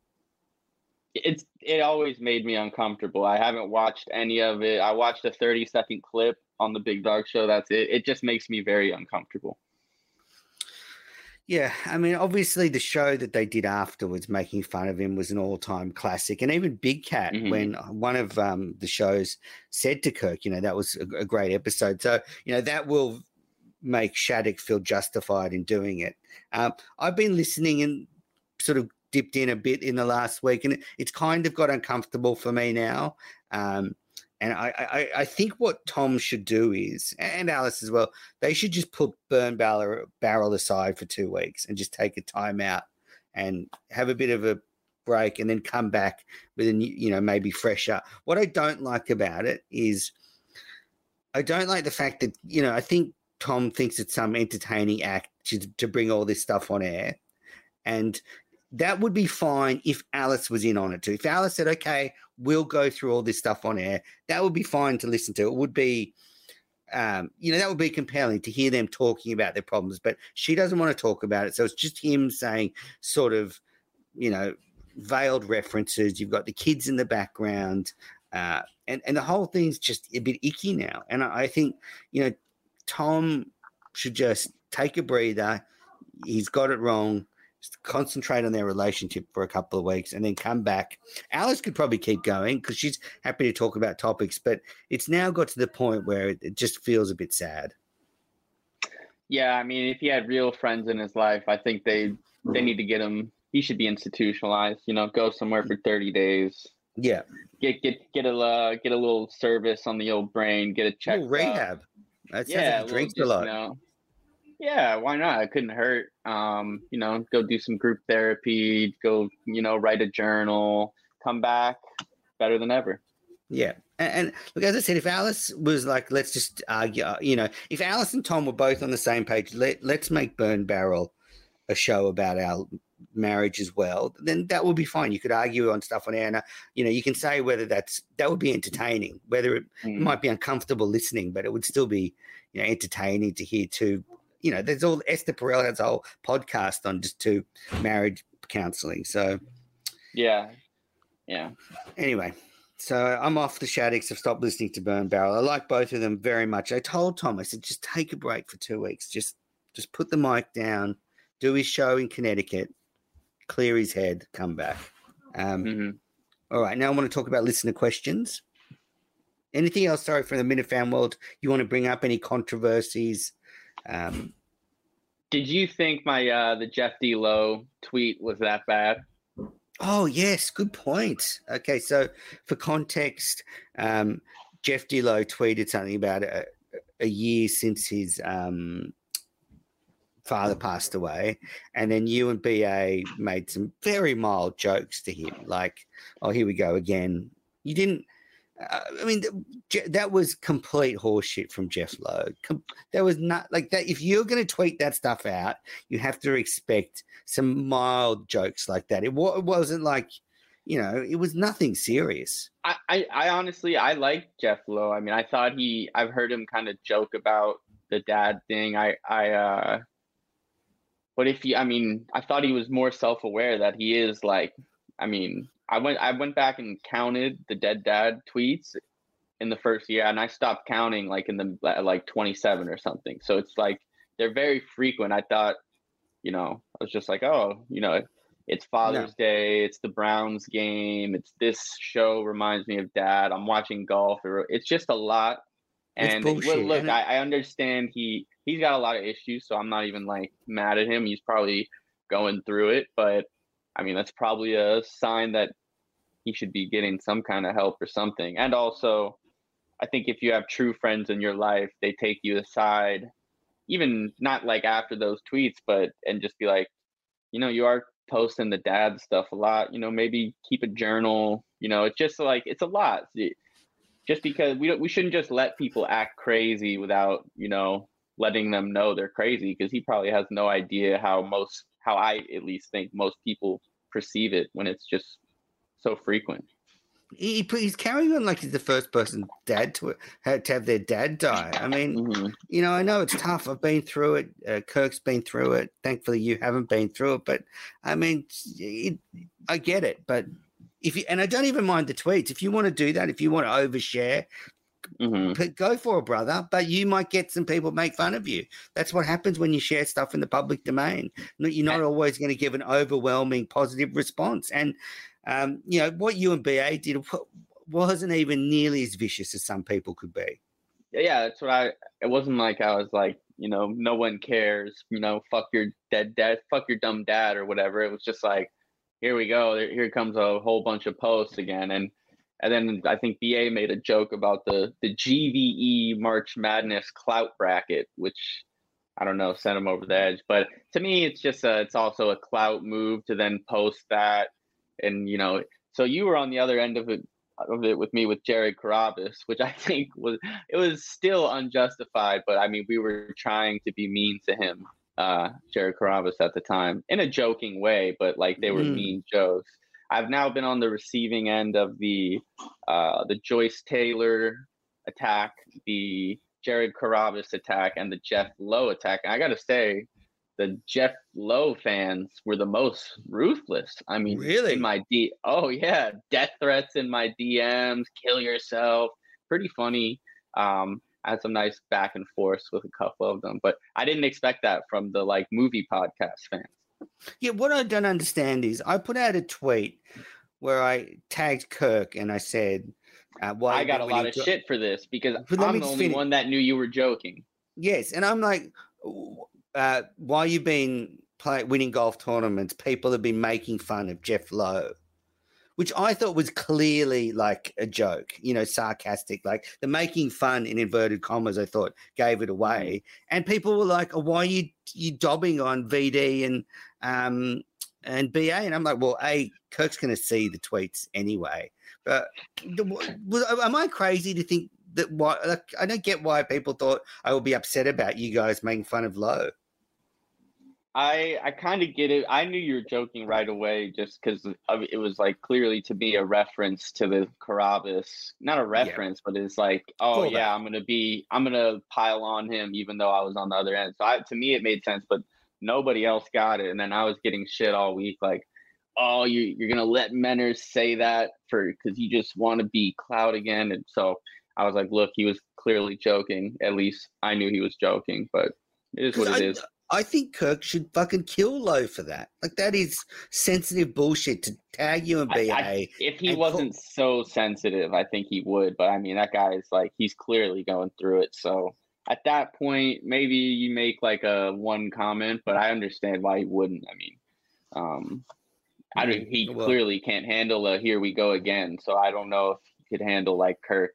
it's it always made me uncomfortable. I haven't watched any of it. I watched a 30 second clip on the Big Dog show. That's it. It just makes me very uncomfortable. Yeah, I mean, obviously, the show that they did afterwards, making fun of him, was an all-time classic. And even Big Cat, Mhm. when one of um, the shows said to Kirk, you know, that was a, a great episode. So, you know, that will make Shattuck feel justified in doing it. Um, I've been listening and sort of dipped in a bit in the last week, and it- it's kind of got uncomfortable for me now. Um, and I, I, I think what Tom should do is, and Alice as well, they should just put Burn Barrel, barrel aside for two weeks and just take a time out and have a bit of a break and then come back with a new, you know, maybe fresher. What I don't like about it is I don't like the fact that, you know, I think Tom thinks it's some entertaining act to, to bring all this stuff on air. And that would be fine if Alice was in on it too. If Alice said, okay, we'll go through all this stuff on air, that would be fine to listen to. It would be, um, you know, that would be compelling to hear them talking about their problems. But she doesn't want to talk about it. So it's just him saying, sort of, you know, veiled references. You've got the kids in the background, uh, and and the whole thing's just a bit icky now. And I, I think you know Tom should just take a breather. He's got it wrong. Just concentrate on their relationship for a couple of weeks and then come back. Alice could probably keep going because she's happy to talk about topics, but it's now got to the point where it, it just feels a bit sad. Yeah, I mean, if he had real friends in his life, I think they they need to get him. He should be institutionalized. You know, go somewhere for thirty days. Yeah, Get get get a uh, get a little service on the old brain. Get a check. Rehab. That Yeah, like a he little drinks a lot. You know, yeah, why not? It couldn't hurt. Um, you know, go do some group therapy. Go, you know, write a journal. Come back better than ever. Yeah. And, and look, as I said, if Alice was like, let's just argue, uh, you know, if Alice and Tom were both on the same page, let, let's make Burn Barrel a show about our marriage as well, then that would be fine. You could argue on stuff on air. And, uh, you know, you can say whether that's, that would be entertaining, whether it Mm. might be uncomfortable listening, but it would still be, you know, entertaining to hear two, you know, there's all, Esther Perel has a whole podcast on just two marriage counseling. So, Yeah, yeah. Anyway, so I'm off the Shattucks. I've stopped listening to Burn Barrel. I like both of them very much. I told Tom, I said, just take a break for two weeks. Just just put the mic down, do his show in Connecticut, clear his head, come back. Um, hmm All right, now I want to talk about listener questions. Anything else, sorry, from the Minifan world you want to bring up? Any controversies? Um, Did you think my uh the Jeff D Lowe tweet was that bad? Oh, yes, good point. Okay, so for context, um, Jeff D. Lowe tweeted something about a, a year since his um, father passed away, and then you and BA made some very mild jokes to him, like, "Oh, here we go again." You didn't. Uh, I mean, th- that was complete horseshit from Jeff Lowe. Com- there was not like that. If you're going to tweet that stuff out, you have to expect some mild jokes like that. It, wa- it wasn't like, you know, it was nothing serious. I, I, I honestly I like Jeff Lowe. I mean, I thought he I've heard him kind of joke about the dad thing. I I uh but if he, I mean, I thought he was more self-aware that he is like I mean, I went I went back and counted the dead dad tweets in the first year and I stopped counting like in the like 27 or something. So it's like they're very frequent. I thought, you know, I was just like, oh, you know, it's Father's Day, it's the Browns game, it's this show reminds me of dad. I'm watching golf. It's just a lot. And well, look, I, I understand he he's got a lot of issues, so I'm not even like mad at him. He's probably going through it, but I mean that's probably a sign that he should be getting some kind of help or something. And also, I think if you have true friends in your life, they take you aside, even not like after those tweets, but and just be like, you know, you are posting the dad stuff a lot. You know, maybe keep a journal. You know, it's just like it's a lot. Just because we don't, we shouldn't just let people act crazy without you know letting them know they're crazy because he probably has no idea how most how I at least think most people perceive it when it's just so frequent. He, he- he's carrying on like he's the first person dad to had to have their dad die. I mean, Mhm. you know, I know it's tough. I've been through it. Uh, Kirk's been through it. Thankfully, you haven't been through it. But I mean, it, I get it. But if you and I don't even mind the tweets. If you want to do that, if you want to overshare, Mhm. go for it, brother. But you might get some people make fun of you. That's what happens when you share stuff in the public domain. You're not always going to give an overwhelming positive response. And um, you know what you and BA did wa- wasn't even nearly as vicious as some people could be. yeah, that's what I. It wasn't like I was like, you know, no one cares. You know, fuck your dead dad, fuck your dumb dad or whatever. It was just like, here we go. Here comes a whole bunch of posts again, and and then I think BA made a joke about the the GVE March Madness clout bracket, which I don't know, sent him over the edge. But to me, it's just a, it's also a clout move to then post that, and you know, so you were on the other end of it of it with me with Jared Carrabis, which I think was it was still unjustified, but I mean we were trying to be mean to him, uh, Jared Carrabis at the time, in a joking way, but like they were Mm. mean jokes. I've now been on the receiving end of the uh, the Joyce Taylor attack, the Jared Carrabis attack, and the Jeff Lowe attack. And I got to say, the Jeff Lowe fans were the most ruthless. I mean, Really? in my D, oh yeah, death threats in my DMs, kill yourself. Pretty funny. Um, I had some nice back and forth with a couple of them, but I didn't expect that from the like movie podcast fans. Yeah, what I don't understand is I put out a tweet where I tagged Kirk and I said, uh, "Why I got a lot of jo- shit for this because But I'm the only finish. one that knew you were joking. Yes, and I'm like, uh, while you've been play, winning golf tournaments, people have been making fun of Jeff Lowe, which I thought was clearly like a joke, you know, sarcastic. Like the making fun in inverted commas, I thought gave it away, and people were like, oh, "Why are you you dobbing on VD and um and BA?" And I'm like, "Well, a Kirk's going to see the tweets anyway." But am I crazy to think that why like, I don't get why people thought I would be upset about you guys making fun of Lowe. I I kind of get it. I knew you were joking right away, just because it was like clearly to me a reference to the Carrabis. Not a reference, but it's like, oh Callback. yeah, I'm gonna be, I'm gonna pile on him, even though I was on the other end. So I, to me, it made sense, but nobody else got it. And then I was getting shit all week, like, oh, you you're gonna let Menners say that for because you just want to be cloud again. And so I was like, look, he was clearly joking. At least I knew he was joking, but it is what it I, is. I think Kirk should fucking kill Lowe for that. Like that is sensitive bullshit to tag you and I- BA. I- If he wasn't so sensitive, I think he would. But I mean, that guy is like he's clearly going through it. So at that point, maybe you make like a one comment, but I understand why he wouldn't. I mean, um, I don't. He Well- clearly can't handle a "here we go again." So I don't know if he could handle like Kirk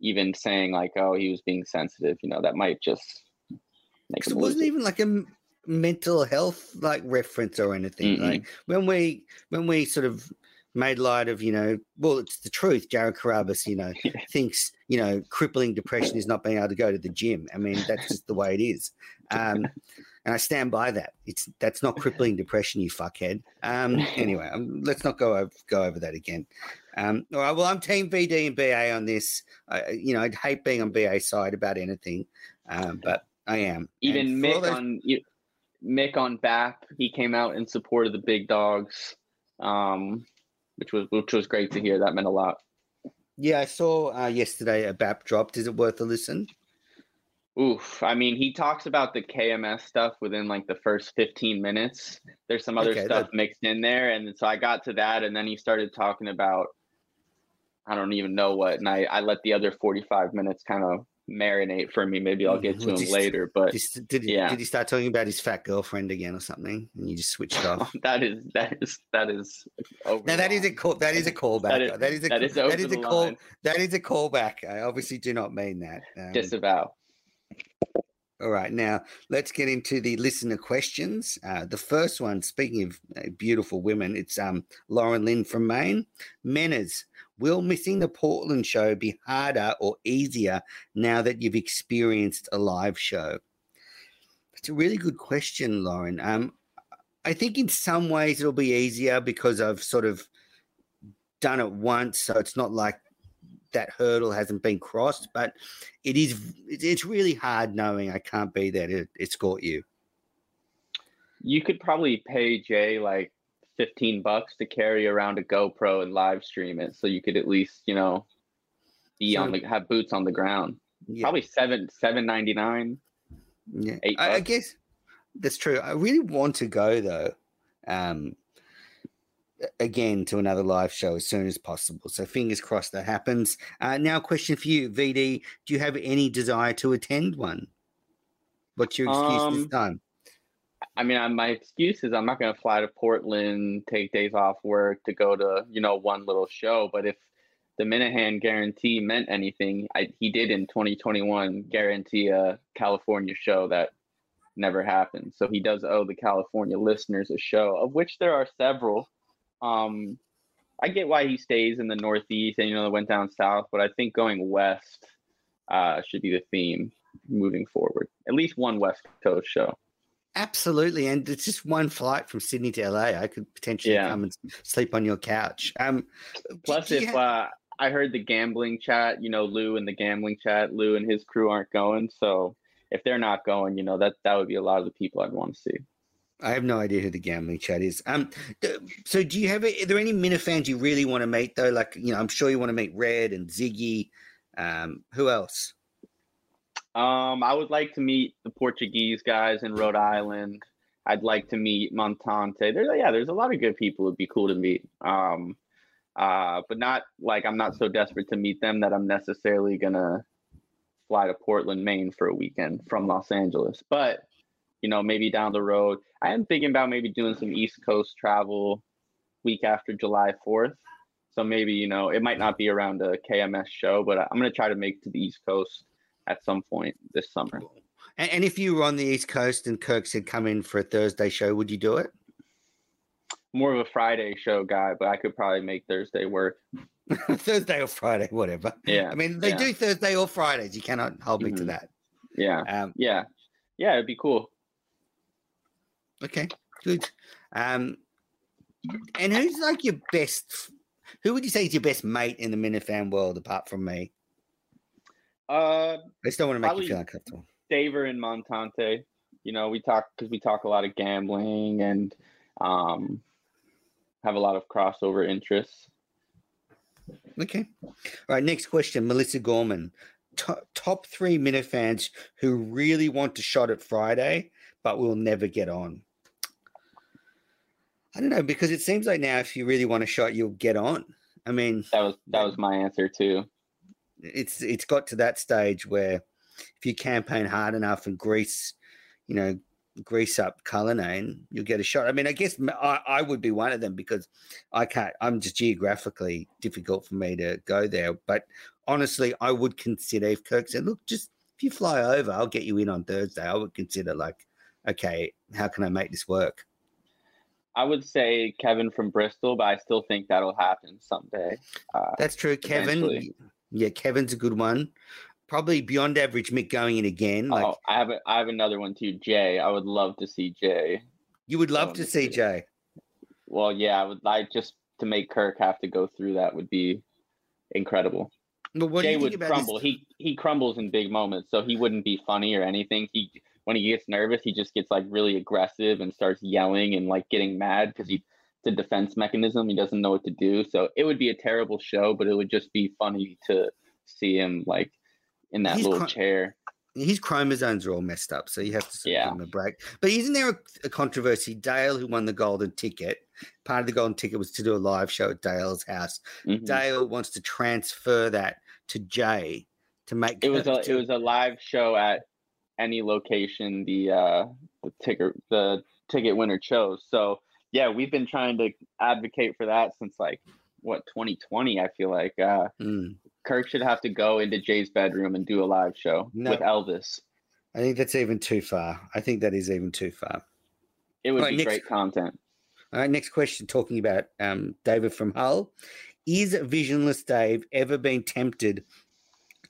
even saying like, "Oh, he was being sensitive." You know, that might just make it wasn't it. even like a mental health like reference or anything. Mm-mm. Like when we when we sort of made light of, you know, well, it's the truth. Jared Carrabis, you know, thinks, you know, crippling depression is not being able to go to the gym. I mean, that's just the way it is. Um, and I stand by that. It's that's not crippling depression, you fuckhead. Um, anyway, um, let's not go over, go over that again. Um, all right. Well, I'm Team VD and BA on this. I, you know, I'd hate being on BA side about anything, um, but I am. even And for all Mick those- on you- Mick on BAP, he came out in support of the big dogs, um, which was which was great to hear. That meant a lot. Yeah, I saw uh, yesterday a BAP dropped. Is it worth a listen? Oof, I mean, he talks about the KMS stuff within like the first fifteen minutes. There's some other Okay, stuff that- mixed in there, and so I got to that, and then he started talking about I don't even know what, and I I let the other forty five minutes kind of marinate for me. Maybe I'll get to him later, but did, he, yeah. did he start talking about his fat girlfriend again or something? And you just switched off. that is that is that is over. No, the that is a call. That is a callback. That is- that is a that is that is a call. line. That is a callback. I obviously do not mean that. Um, Disavow. All right, now let's get into the listener questions. Uh, the first one, speaking of uh, beautiful women, it's um, Lauren Lynn from Maine. Menners, will missing the Portland show be harder or easier now that you've experienced a live show? It's a really good question, Lauren. Um, I think in some ways it'll be easier because I've sort of done it once, so it's not like that hurdle hasn't been crossed, but it is it's- it's really hard knowing I can't be there to escort you. You could probably pay Jay like 15 bucks to carry around a GoPro and live stream it so you could at least, you know, be on the have boots on the ground. Yeah, Probably seven seven ninety nine. yeah. I, I guess that's true. I really want to go though. Um again to another live show as soon as possible. So fingers crossed that happens. Uh, now, question for you, VD: Do you have any desire to attend one? What's your excuse this Um, time? I mean, I, my excuse is I'm not going to fly to Portland, take days off work to go to, you know, one little show. But if the Minihane guarantee meant anything, I, he did in 2021 guarantee a California show that never happened. So he does owe the California listeners a show, of which there are several. Um, I get why he stays in the Northeast and, you know, went down south, but I think going west uh, should be the theme moving forward. At least one West Coast show. Absolutely, and it's just one flight from Sydney to LA. I could potentially Yeah. come and sleep on your couch. Um, Plus, if ha- uh, I heard the gambling chat, you know, Lou and the gambling chat, Lou and his crew aren't going. So if they're not going, you know, that that would be a lot of the people I'd want to see. I have no idea who the gambling chat is. Um, so do you have? Are there any Minifans you really want to meet though? Like, you know, I'm sure you want to meet Red and Ziggy. Um, who else? Um, I would like to meet the Portuguese guys in Rhode Island. I'd like to meet Montante. There's yeah, there's a lot of good people. It'd be cool to meet. Um, uh, but not like I'm not so desperate to meet them that I'm necessarily gonna fly to Portland, Maine for a weekend from Los Angeles. But you know, maybe down the road, I am thinking about maybe doing some East Coast travel week after July 4th. So maybe you know it might not be around a KMS show, but I'm gonna try to make to the East Coast at some point this summer. And, and if you were on the East Coast and Kirk said come in for a Thursday show, would you do it? More of a Friday show guy, but I could probably make Thursday work. Thursday or Friday, whatever. Yeah. I mean, they yeah. do Thursday or Fridays. You cannot hold me to Mhm. that. Yeah. Um, Yeah. Yeah, it'd be cool. okay, good. Um, and who's like your best? Who would you say is your best mate in the Minifan world apart from me? Uh I still want to make you feel uncomfortable. Daver and Montante. You know, we talk because we talk a lot of gambling and um, have a lot of crossover interests. Okay. All right. Next question, Melissa Gorman. Top, top three Minifans who really want to shot at Friday, but will never get on. I don't know because it seems like now if you really want a shot, you'll get on. I mean, That was that was my answer too. It's it's got to that stage where if you campaign hard enough and grease, you know, grease up Cullinane, you'll get a shot. I mean, I guess I, I, would be one of them because I can't. I'm just geographically difficult for me to go there. But honestly, I would consider if Kirk said, "Look, just if you fly over, I'll get you in on Thursday." I would consider like, okay, how can I make this work? I would say Kevin from Bristol, but I still think that'll happen someday. Uh, That's true, Kevin. Eventually. Yeah, Kevin's a good one. Probably beyond average Mick going in again. Like oh, I have a, I have another one too, Jay. I would love to see Jay. you would love to see too. Jay. Well, yeah, I would. I just to make Kirk have to go through that would be incredible. But what do Jay you think would about crumble. this? He he crumbles in big moments, so he wouldn't be funny or anything. He when he gets nervous, he just gets like really aggressive and starts yelling and like getting mad because he it's a defense mechanism. He doesn't know what to do. So it would be a terrible show, but it would just be funny to see him like in that He's little cr- chair. His chromosomes are all messed up, so you have to sort of Yeah. give him a break. But isn't there a, a controversy? Dale, who won the golden ticket, part of the golden ticket was to do a live show at Dale's house. Mhm. Dale wants to transfer that to Jay to make It was a to- it was a live show at any location the uh the ticket the ticket winner chose. So yeah, we've been trying to advocate for that since like what 2020. I feel like uh, Mm. Kirk should have to go into Jay's bedroom and do a live show No. with Elvis. I think that's even too far. I think that is even too far. It would Right, be next- great content. All right, next question talking about um, David from Hull. Is Visionless Dave ever been tempted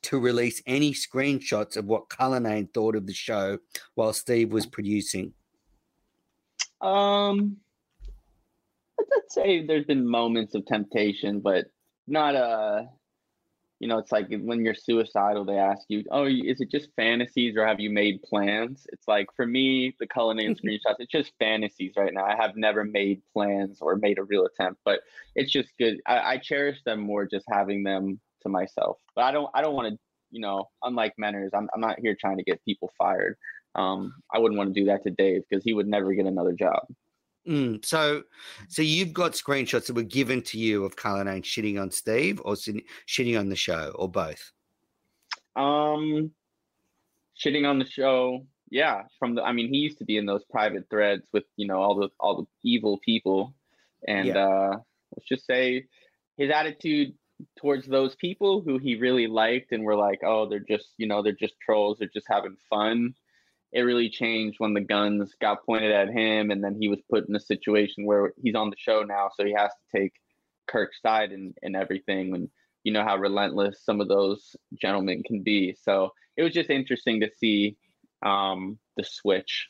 to release any screenshots of what Cullinane thought of the show while Steve was producing? Um, I'd say there's been moments of temptation, but not a you know, it's like when you're suicidal, they ask you, "Oh, is it just fantasies, or have you made plans?" It's like for me, the Cullinane screenshots, it's just fantasies right now. I have never made plans or made a real attempt, but it's just good. I, I cherish them more just having them to myself. But I don't, I don't want to, you know, unlike Menners, I'm, I'm not here trying to get people fired. Um, I wouldn't want to do that to Dave because he would never get another job. Mm, so, so you've got screenshots that were given to you of Cullinane shitting on Steve or shitting on the show or both? Um, shitting on the show. Yeah, from the. I mean, he used to be in those private threads with you know all the all the evil people, and Yeah. uh, let's just say his attitude towards those people who he really liked and were like, oh, they're just you know they're just trolls, they're just having fun. It really changed when the guns got pointed at him, and then he was put in a situation where he's on the show now, so he has to take Kirk's side and and everything. And you know how relentless some of those gentlemen can be. So it was just interesting to see um, the switch.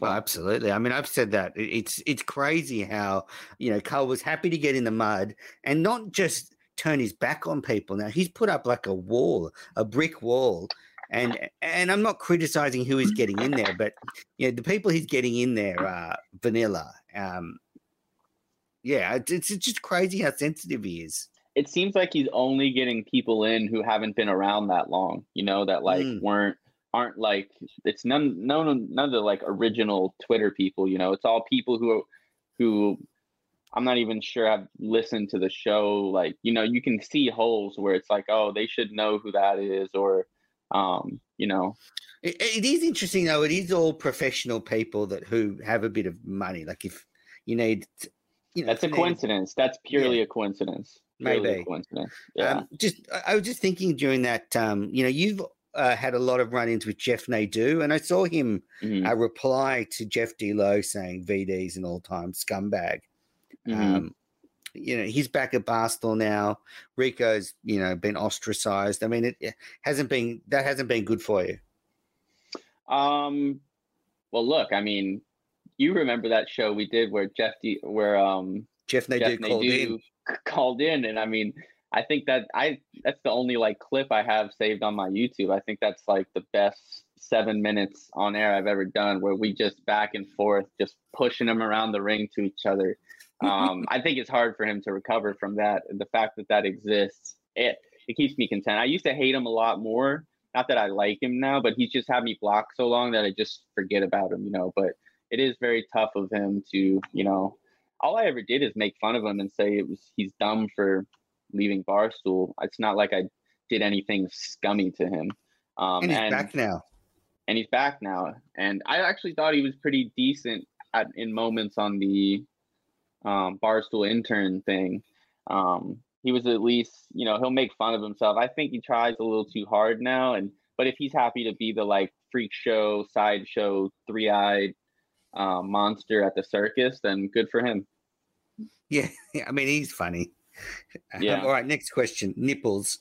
Well, absolutely. I mean, I've said that it's it's crazy how you know Carl was happy to get in the mud and not just turn his back on people. Now he's put up like a wall, a brick wall, and and I'm not criticizing who he's getting in there, but you know the people he's getting in there are vanilla. Um, yeah, it's, it's just crazy how sensitive he is. It seems like he's only getting people in who haven't been around that long. You know that like Mm. weren't aren't like it's none none none of the like original Twitter people. You know, it's all people who who I'm not even sure I've listened to the show. Like, you know, you can see holes where it's like, oh, they should know who that is, or, um, you know, It, it is interesting though. It is all professional people that who have a bit of money. Like if you need, you know, that's a you need- coincidence. That's purely a coincidence. Purely Maybe. a coincidence. Yeah. Um, just I- I was just thinking during that. Um, you know, you've uh, had a lot of run-ins with Jeff Nadeau, and I saw him Mhm, uh, reply to Jeff D. Lowe saying VD's an all-time scumbag. mhm. Um, you know, he's back at Barstool now. Rico's, you know, been ostracized. I mean, it, it hasn't been that hasn't been good for you. Um, well, look, I mean, you remember that show we did where Jeff D, where um Jeff Nadeau Jeff called in. Nadeau called in, and I mean, I think that I that's the only like clip I have saved on my YouTube. I think that's like the best seven minutes on air I've ever done, where we just back and forth, just pushing them around the ring to each other. Um, I think it's hard for him to recover from that. and The fact that that exists, it it keeps me content. I used to hate him a lot more. Not that I like him now, but he's just had me blocked so long that I just forget about him, you know. But it is very tough of him to, you know, all I ever did is make fun of him and say it was he's dumb for leaving Barstool. It's not like I did anything scummy to him. Um, and he's back now. and he's back now. And I actually thought he was pretty decent at in moments on the um, Barstool intern thing. Um, he was at least, you know, he'll make fun of himself. I think he tries a little too hard now. And but if he's happy to be the like freak show, sideshow, three eyed uh, monster at the circus, then good for him. Yeah, I mean he's funny. Um, Yeah. all right, next question. Nipples.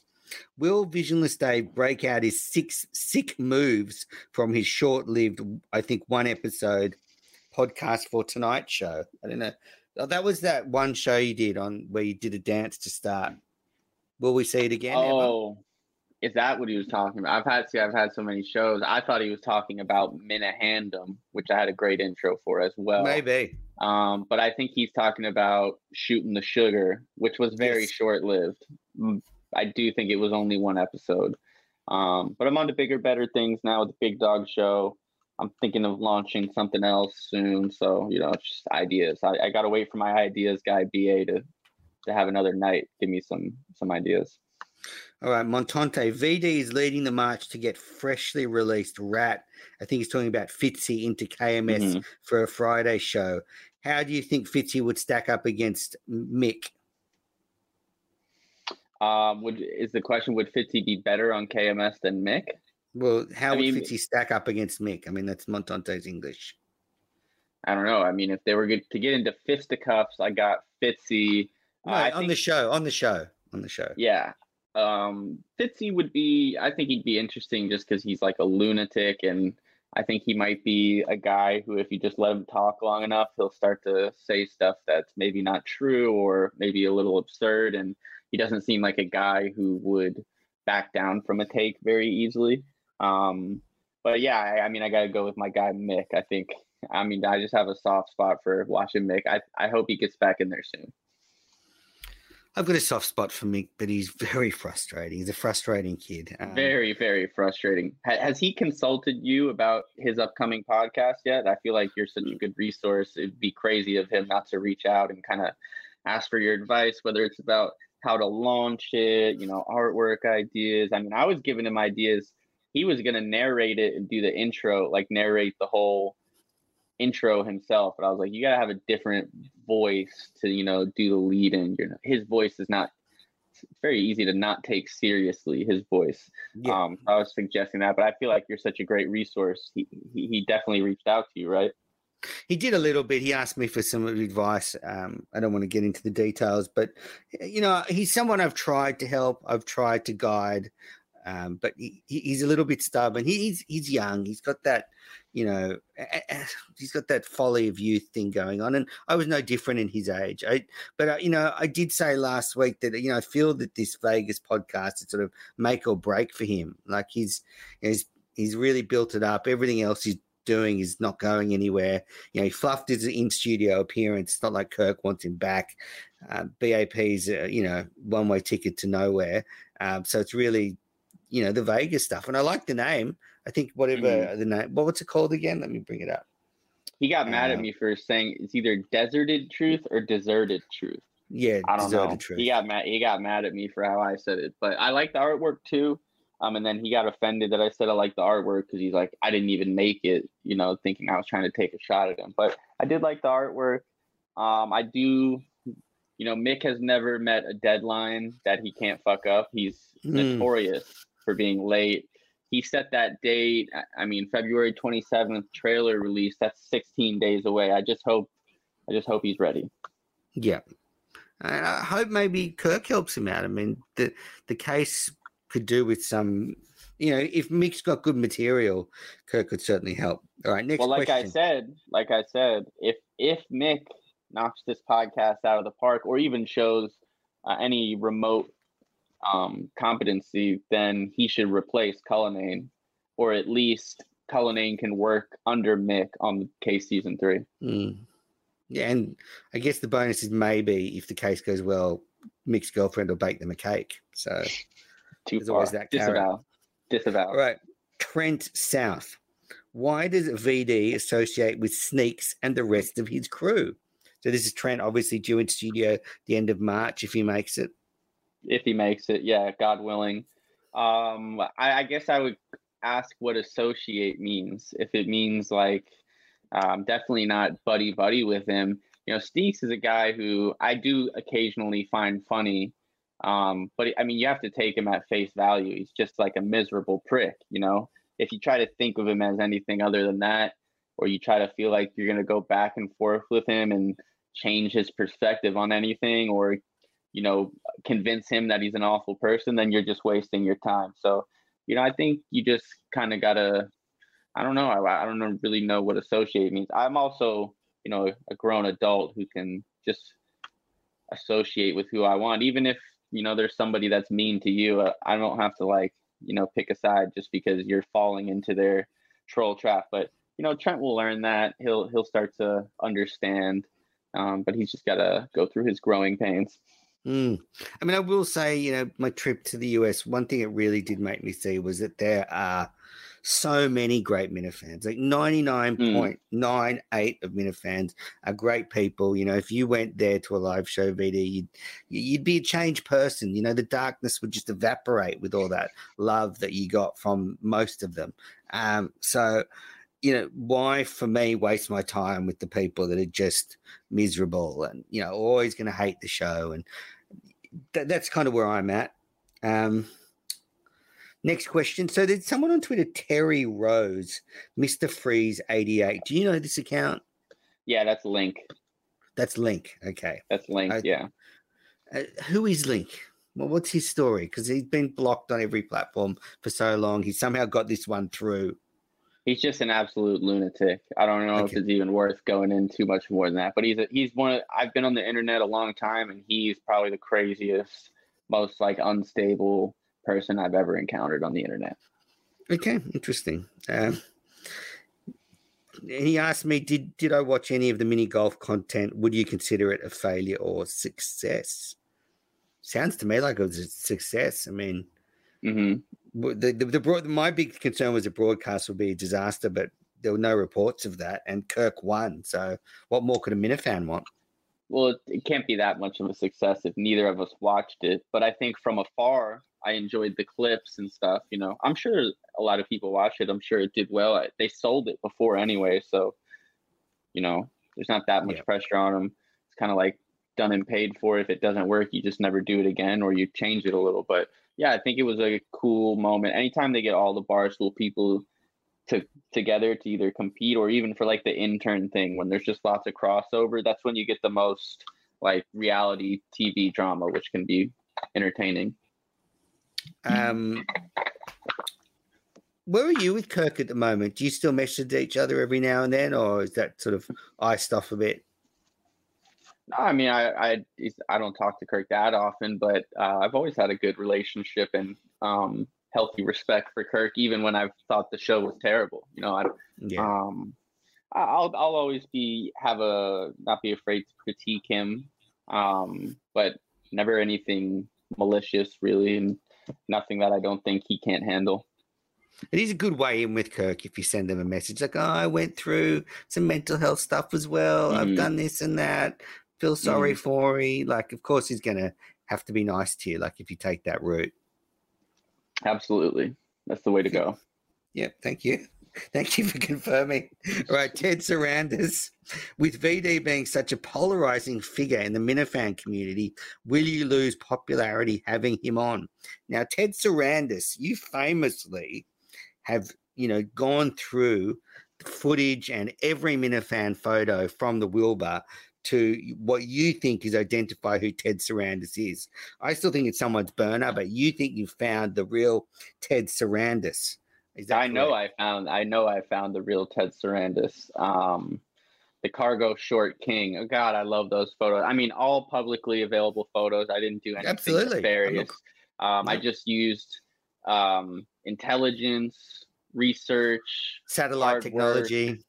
Will Visionless Dave break out his six sick moves from his short-lived, I think, one episode podcast for Tonight Show? I don't know. Oh, that was that one show you did on where you did a dance to start. Will we see it again? ever? Oh, is that what he was talking about? I've had see, I've had so many shows. I thought he was talking about Minifandom, which I had a great intro for as well. maybe. Um, but I think he's talking about shooting the sugar, which was very Yes. short lived. I do think it was only one episode. Um, but I'm on to bigger, better things now with the Big Dog Show. I'm thinking of launching something else soon. So, you know, it's just ideas. I, I gotta wait for my ideas guy BA to to have another night, give me some some ideas. All right, Montante. VD is leading the march to get freshly released Rat. I think he's talking about Fitzy into KMS Mhm. for a Friday show. How do you think Fitzy would stack up against Mick? Um, would is the question would Fitzy be better on KMS than Mick? Well, how I would mean- Fitzy stack up against Mick? I mean, that's Montante's English. I don't know. I mean, if they were good to get into fisticuffs, I got Fitzy. No, Uh, on think- the show, on the show, on the show. Yeah. Um, Fitzy would be, I think he'd be interesting just because he's like a lunatic. And I think he might be a guy who, if you just let him talk long enough, he'll start to say stuff that's maybe not true or maybe a little absurd. And he doesn't seem like a guy who would back down from a take very easily. Um, but yeah, I, I mean, I got to go with my guy, Mick. I think, I mean, I just have a soft spot for watching Mick. I, I hope he gets back in there soon. I've got a soft spot for Mick, but he's very frustrating. He's a frustrating kid. Um, Very, very frustrating. Ha- has he consulted you about his upcoming podcast yet? I feel like you're such a good resource. It'd be crazy of him not to reach out and kind of ask for your advice, whether it's about how to launch it, you know, artwork ideas. I mean, I was giving him ideas. He was going to narrate it and do the intro, like narrate the whole intro himself. But I was like, you got to have a different voice to, you know, do the lead in. You know, his voice is not, it's very easy to not take seriously his voice. yeah. Um, I was suggesting that, but I feel like you're such a great resource. He, he, he definitely reached out to you, right? He did a little bit. He asked me for some advice. Um, I don't want to get into the details, but you know, he's someone I've tried to help. I've tried to guide, um, but he, he- he's a little bit stubborn. He, he's he's young. He's got that, you know, he's got that folly of youth thing going on, and I was no different in his age. I, but uh, you know, I did say last week that you know I feel that this Vegas podcast is sort of make or break for him. Like he's he's he's really built it up. Everything else he's doing is not going anywhere. You know, he fluffed his in studio appearance. It's not like Kirk wants him back. Uh, BAP's uh, you know one way ticket to nowhere. Um, so it's really you know the Vegas stuff, and I like the name. I think whatever Mhm. the name, what what's it called again? Let me bring it up. He got mad at Uh, me for saying it's either deserted truth or deserted truth. Yeah, I don't know. Truth. He got mad. He got mad at me for how I said it, but I like the artwork too. Um, and then he got offended that I said I like the artwork because he's like, I didn't even make it, you know, thinking I was trying to take a shot at him. But I did like the artwork. Um, I do, you know, Mick has never met a deadline that he can't fuck up. He's Hmm. notorious for being late. He set that date. I- mean, February twenty seventh trailer release. That's sixteen days away. I just hope, I just hope he's ready. Yeah. And I hope maybe Kirk helps him out. I mean, the the case could do with some, you know, if Mick's got good material, Kirk could certainly help. All right, next well, like question. I said, like I said, if if Mick knocks this podcast out of the park, or even shows uh, any remote um, competency, then he should replace Cullinane, or at least Cullinane can work under Mick on the case season three. Mm. Yeah, and I guess the bonus is maybe if the case goes well, Mick's girlfriend will bake them a cake. So, Too There's far. always that carrot. disavow. Disavow. all right, Trent South. Why does VD associate with Sneaks and the rest of his crew? So this is Trent, obviously due in studio the end of March if he makes it. If he makes it yeah god willing. Um I, I guess i would ask what associate means. If it means like um definitely not buddy buddy with him. You know steeks is a guy who i do occasionally find funny um but i mean you have to take him at face value. He's just like a miserable prick you know? If you try to think of him as anything other than that or you try to feel like you're going to go back and forth with him and change his perspective on anything or you know convince him that he's an awful person, then you're just wasting your time. So, you know, I think you just kind of gotta. I don't know. I, I don't really know what associate means. I'm also, you know, a grown adult who can just associate with who I want, even if you know there's somebody that's mean to you. uh, I don't have to like, you know, pick a side just because you're falling into their troll trap. But you know, Trent will learn that. He'll he'll start to understand. Um, but he's just got to go through his growing pains. Mm. I mean, I will say, you know, my trip to the US, one thing it really did make me see was that there are so many great Minifans. Like 99.98 of Minifans are great people. You know, if you went there to a live show, VD, you'd, you'd be a changed person. You know, the darkness would just evaporate with all that love that you got from most of them. Um, so, you know, why for me waste my time with the people that are just miserable and, you know, always going to hate the show? And th- that's kind of where I'm at. Um, next question. So there's someone on Twitter, Terry Rose, Mr. Freeze 88. Do you know this account? Yeah, that's Link. That's Link. Okay. That's Link. Yeah. Uh, who is Link? Well, what's his story? Because he's been blocked on every platform for so long. He somehow got this one through. He's just an absolute lunatic. I don't know Okay. if it's even worth going in too much more than that. But he's a, he's one. Of, I've been on the internet a long time, and he's probably the craziest, most like unstable person I've ever encountered on the internet. Okay, interesting. Um, he asked me, did did I watch any of the mini golf content? Would you consider it a failure or success? Sounds to me like it was a success. I mean, hmm w- the the, the broad, my big concern was the broadcast would be a disaster, but there were no reports of that, and Kirk won. So, what more could a Minifan want? Well, it, it can't be that much of a success if neither of us watched it. But I think from afar, I enjoyed the clips and stuff. You know, I'm sure a lot of people watched it. I'm sure it did well. I- They sold it before anyway, so you know, there's not that much Yeah. pressure on them. It's kind of like done and paid for. If it doesn't work, you just never do it again, or you change it a little. But yeah, I think it was like a cool moment. Anytime they get all the Barstool people to together to either compete or even for like the intern thing when there's just lots of crossover, that's when you get the most like reality TV drama, which can be entertaining. Um, where are you with Kirk at the moment? Do you still message each other every now and then, or is that sort of iced off a bit? I mean, I I I don't talk to Kirk that often, but uh, I've always had a good relationship and um, healthy respect for Kirk, even when I've thought the show was terrible. You know, I Yeah. um, I'll I'll always be have a not be afraid to critique him, um, but never anything malicious really, and nothing that I don't think he can't handle. It is a good way in with Kirk if you send them a message like, "Oh, I went through some mental health stuff as well. I've Mhm. done this and that. Feel sorry mm. for me." Like, of course, he's gonna have to be nice to you. Like, if you take that route. Absolutely, that's the way to go. Yep. Thank you. Thank you for confirming. All right, Ted Sarandis. With VD being such a polarizing figure in the Minifan community, will you lose popularity having him on? Now, Ted Sarandis, you famously have, you know, gone through the footage and every Minifan photo from the Wilbur to what you think is identify who Ted Sarandis is. I still think it's someone's burner, but you think you found the real Ted Sarandis. I know correct? I found I know I found the real Ted Sarandis. Um, the cargo short king. Oh God, I love those photos. I mean, all publicly available photos. I didn't do anything Absolutely. Nefarious. Um, I just used um, intelligence, research, satellite technology. work.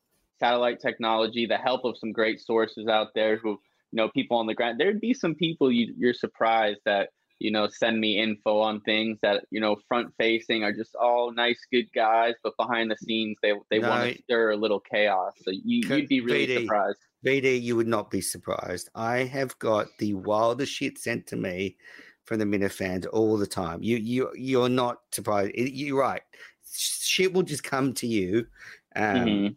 Satellite technology, the help of some great sources out there who, you know, people on the ground. There'd be some people you, you're surprised that, you know, send me info on things that, you know, front facing are just all nice, good guys, but behind the scenes, they, they want to stir a little chaos. So you, you'd be really VD. surprised. VD, you would not be surprised. I have got the wildest shit sent to me from the Minifans all the time. You you you're not surprised. You're right. Shit will just come to you. Um, Mhm.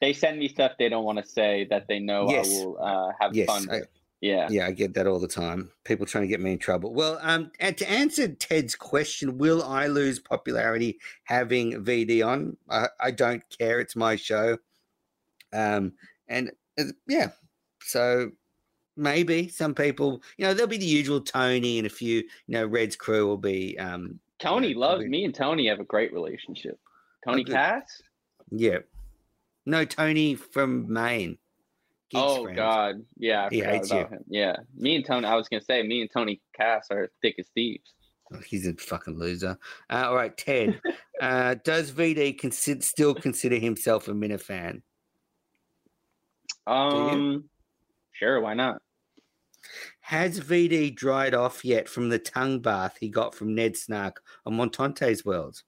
They send me stuff they don't want to say that they know Yes. I will uh, have Yes, fun I- with. Yeah. Yeah, I get that all the time. People trying to get me in trouble. Well, um, and to answer Ted's question, will I lose popularity having VD on? I, I don't care. It's my show. Um, and uh, yeah, so maybe some people, you know, there'll be the usual Tony and a few, you know, Red's crew will be, um, Tony Yeah, loves probably- me and Tony have a great relationship. Tony. Cass? yeah. No, Tony from Maine. Geeks oh friend. God, yeah, I He hates about him. Yeah, me and Tony. I was gonna say, me and Tony Cass are thick as thieves. Oh, He's a fucking loser. Uh, all right, Ted. uh, does VD consider, still consider himself a Minifan? you? Um, sure, why not? Has VD dried off yet from the tongue bath he got from Ned Snark on Montante's World?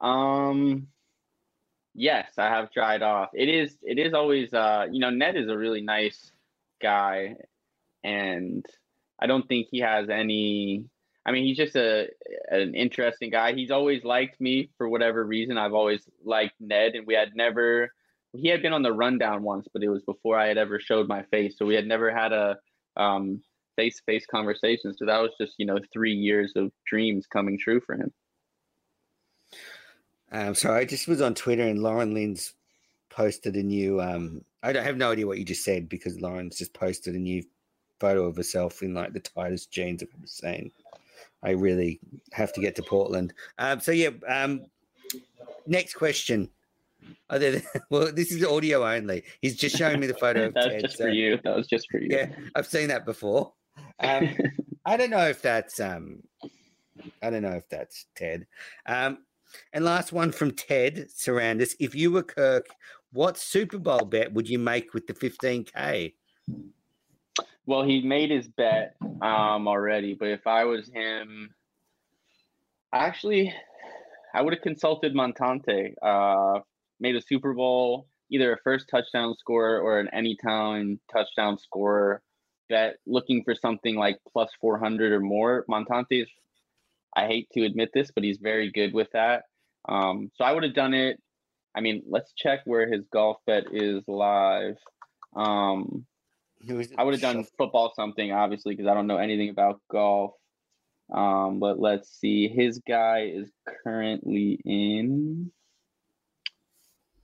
Um, yes, I have dried off. It is. It is always. Uh, you know, Ned is a really nice guy, and I don't think he has any. I mean, he's just a an interesting guy. He's always liked me for whatever reason. I've always liked Ned, and we had never. He had been on the rundown once, but it was before I had ever showed my face, so we had never had a um, face-to-face conversation. So that was just you know three years of dreams coming true for him. Um, so I just was on Twitter and Lauren Lynn's posted a new. Um, I don't have no idea what you just said because Lauren's just posted a new photo of herself in like the tightest jeans I've ever seen. I really have to get to Portland. Um, so yeah. Um, next question. Than, well, this is audio only. He's just showing me the photo of was Ted. just so- for you. That was just for you. Yeah, I've seen that before. Um, I don't know if that's um, I don't know if that's Ted. Um, and last one from Ted Sarandis. If you were Kirk, what Super Bowl bet would you make with the 15k? Well, he made his bet um already, but if I was him, actually, I would have consulted Montante. Uh, made a Super Bowl, either a first touchdown scorer or an anytime touchdown scorer bet, looking for something like plus four hundred or more. Montante is, I hate to admit this, but he's very good with that. Um, so I would have done it. I mean, let's check where his golf bet is live. Um, Who is it? I would have done football something, obviously, because I don't know anything about golf. Um, but let's see. His guy is currently in.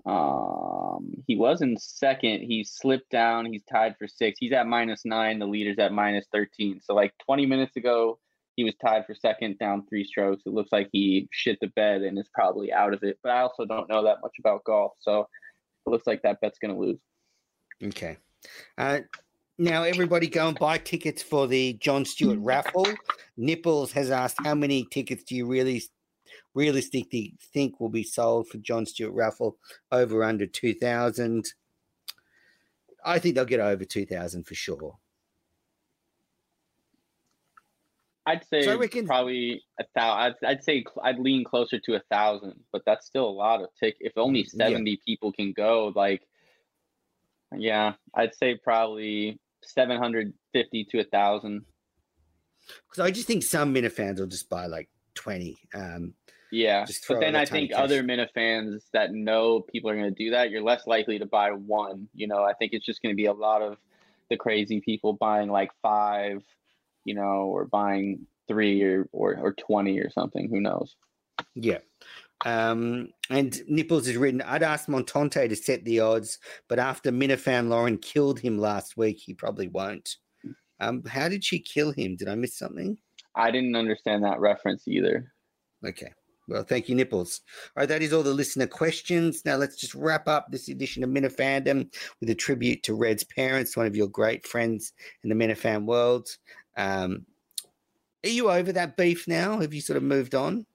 Um, he was in second. He slipped down. He's tied for six. He's at minus nine. The leader's at minus thirteen. So like twenty minutes ago, he was tied for second, down three strokes. It looks like he shit the bed and is probably out of it. But I also don't know that much about golf, so it looks like that bet's going to lose. Okay. Uh, now, everybody go and buy tickets for the John Stewart raffle. Nipples has asked, how many tickets do you really realistically think will be sold for John Stewart raffle? Over under 2,000. I think they'll get over 2,000 for sure. I'd say So reckon- probably a thousand. I'd, I'd say cl- I'd lean closer to a thousand, but that's still a lot of tick. If only Mm, yeah. seventy people can go, like, yeah, I'd say probably seven hundred fifty to a thousand. Because I just think some Minifans will just buy like 20. Um, Yeah, but then I think other Minifans that know people are going to do that, you're less likely to buy one. You know, I think it's just going to be a lot of the crazy people buying like five, you know, or buying three or or, or twenty or something. Who knows? Yeah. Um, and Nipples has written, I'd asked Montante to set the odds, but after Minifan Lauren killed him last week, he probably won't. Um, how did she kill him? Did I miss something? I didn't understand that reference either. Okay. Well, thank you, Nipples. All right, that is all the listener questions. Now let's just wrap up this edition of Minifandom with a tribute to Red's parents, one of your great friends in the Minifan world. Um, are you over that beef now? Have you sort of moved on?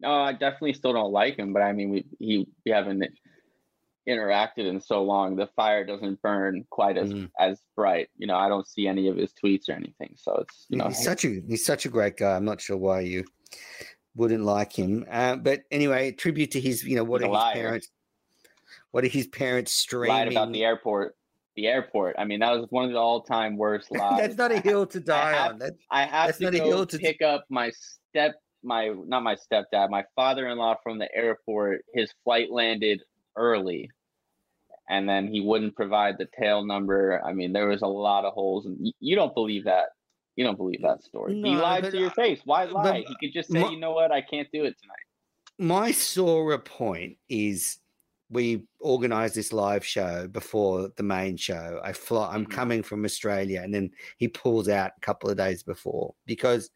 No, I definitely still don't like him, but I mean, we he we haven't interacted in so long. The fire doesn't burn quite as Mm. as bright. You know, I don't see any of his tweets or anything. So it's you know, he's such a he's such a great guy. I'm not sure why you wouldn't like him. Uh, but anyway, tribute to his, you know, what are his liar. parents? What are his parents streaming? lied about the airport. The airport. I mean, that was one of the all-time worst lies. That's not a hill to die have- on. That, I have that's to not a hill to- pick up my step, my not my stepdad, my father-in-law from the airport. His flight landed early, and then he wouldn't provide the tail number. I mean, there was a lot of holes, and you don't believe that. You don't believe that story. he lied to your I- face. Why lie? He could just say, my- you know what, I can't do it tonight. my sore point is we organized this live show before the main show. I fly, I'm Mhm. coming from Australia, and then he pulls out a couple of days before because,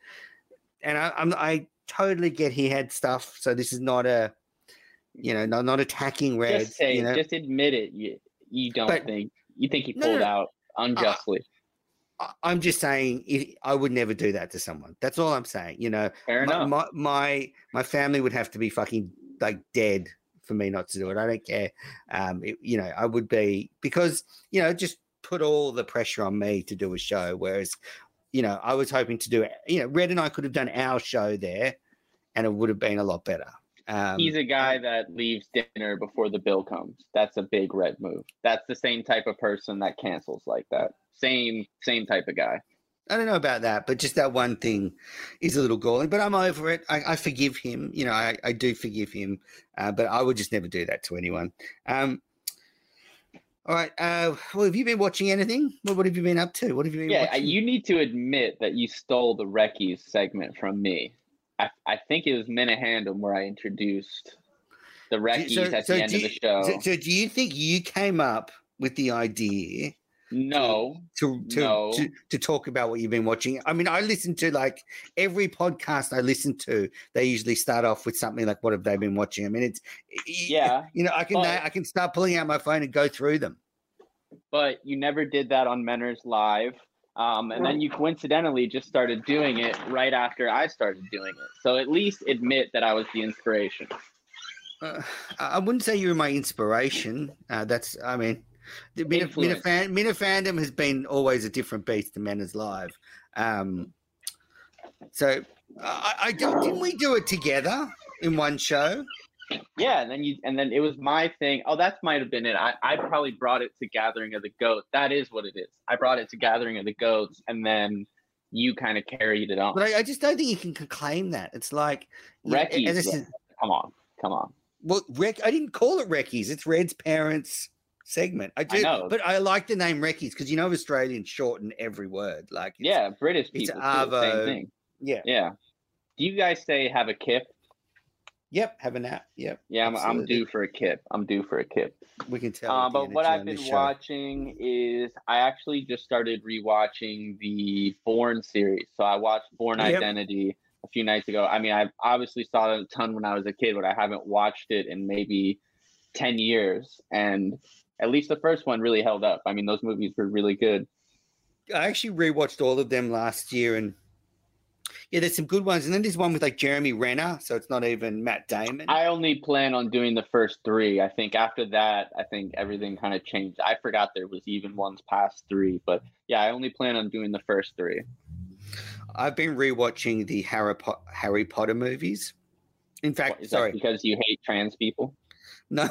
and I, I'm I totally get he had stuff. So this is not a, you know, not not attacking Red. just say, you know, just admit it. You you don't But- think you think he no, pulled no. out unjustly. I- I'm just saying I would never do that to someone. That's all I'm saying. You know, Fair my, enough. my my my family would have to be fucking like dead for me not to do it. I don't care. Um, it- you know, I would be because you know just put all the pressure on me to do a show. Whereas, you know, I was hoping to do it. you know, Red and I could have done our show there, and it would have been a lot better. Um, He's a guy that leaves dinner before the bill comes. That's a big red move. That's the same type of person that cancels like that. Same same type of guy. I don't know about that, but just that one thing is a little galling. But I'm over it. I, I forgive him. You know, I, I do forgive him. Uh, but I would just never do that to anyone. Um, all right. Uh, well, have you been watching anything? What, what have you been up to? What have you been Yeah, watching? you need to admit that you stole the Reckies segment from me. I, I think it was Minifandom where I introduced the Reckies so- at so the end do of the show. So, so do you think you came up with the idea no, to to, No. to to talk about what you've been watching? I mean, I listen to like every podcast I listen to. They usually start off with something like, "What have they been watching?" I mean, it's Yeah, You know, I can but- I can start pulling out my phone and go through them. but you never did that on Menners Live. Um, and then you coincidentally just started doing it right after I started doing it. So at least admit that I was the inspiration. Uh, I I wouldn't say you were my inspiration. Uh, that's, I mean, the Mina, Mina, fan, Minifandom has been always a different beast to Menners Live. Um, so I, I don't- didn't we do it together in one show? Yeah, and then you and then it was my thing. Oh, that might have been it. I, I probably brought it to Gathering of the Goats. That is what it is. I brought it to Gathering of the Goats, and then you kind of carried it on. But I, I just don't think you can claim that. It's like, Reckies, Come on, come on. well, Rec, I didn't call it Reckies. It's Red's parents segment. I do, know. but I like the name Reckies because you know Australians shorten every word. Like, it's- Yeah, British it's people same Arvo. thing. yeah. Yeah. Do you guys say have a kip? Yep, have a nap. Yep. Yeah, I'm, I'm due for a kip. I'm due for a kip. We can tell. Uh, but what I've been watching is I actually just started rewatching the Bourne series. So I watched Bourne Yep. Identity a few nights ago. I mean, I obviously saw it a ton when I was a kid, but I haven't watched it in maybe 10 years. And at least the first one really held up. I mean, those movies were really good. I actually rewatched all of them last year, and yeah, there's some good ones. And then there's one with like Jeremy Renner, so it's not even Matt Damon. I only plan on doing the first three. I think after that, I think everything kind of changed. I forgot there was even ones past three, but yeah, I only plan on doing the first three. I've been rewatching the Harry, Po- Harry Potter movies. In fact, Is that sorry, because you hate trans people? no,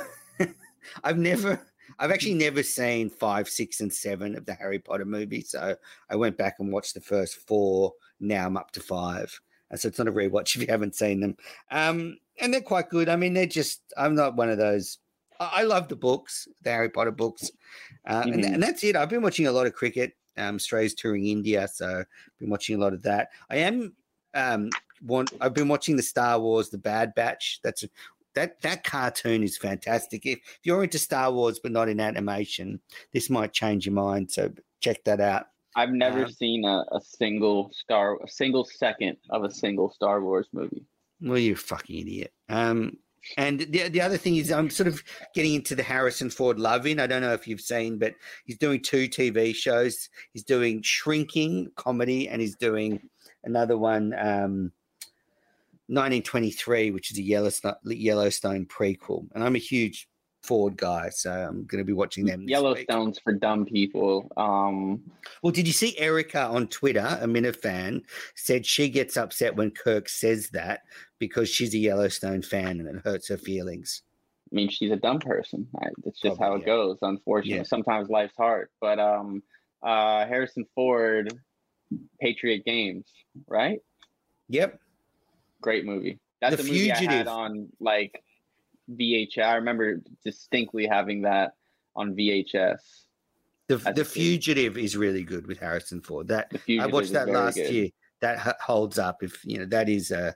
I've never, I've actually never seen five, six, and seven of the Harry Potter movies. So I went back and watched the first four. Now I'm up to five. And so it's not a rewatch if you haven't seen them. Um, and they're quite good. I mean, they're just, I'm not one of those. I, I love the books, the Harry Potter books. Uh, and, Mhm. and that's it. I've been watching a lot of cricket. Um, Strays touring India. So been watching a lot of that. I am, um, want, I've been watching the Star Wars, the Bad Batch. That's that that cartoon is fantastic. If, if you're into Star Wars but not in animation, this might change your mind. So check that out. I've never Um, seen a, a single Star, a single second of a single Star Wars movie. Well, you fucking idiot. Um, and the the other thing is, I'm sort of getting into the Harrison Ford love in. I don't know if you've seen, but he's doing two TV shows. He's doing Shrinking comedy, and he's doing another one, um, 1923, which is a Yellowstone, Yellowstone prequel. And I'm a huge Ford guy, so I'm going to be watching them. this week. Yellowstone's for dumb people. Um, Well, did you see Erica on Twitter, a Minifan, fan, said she gets upset when Kirk says that because she's a Yellowstone fan and it hurts her feelings. I mean, she's a dumb person. That's just how it yeah. goes. Unfortunately, Yeah. sometimes life's hard. But um, uh, Harrison Ford, Patriot Games, right? Yep. Great movie. That's The a movie I had on like VHS. I remember distinctly having that on VHS. The, the kid. Fugitive is really good with Harrison Ford. That I watched that last good. year. That holds up. If you know, that is a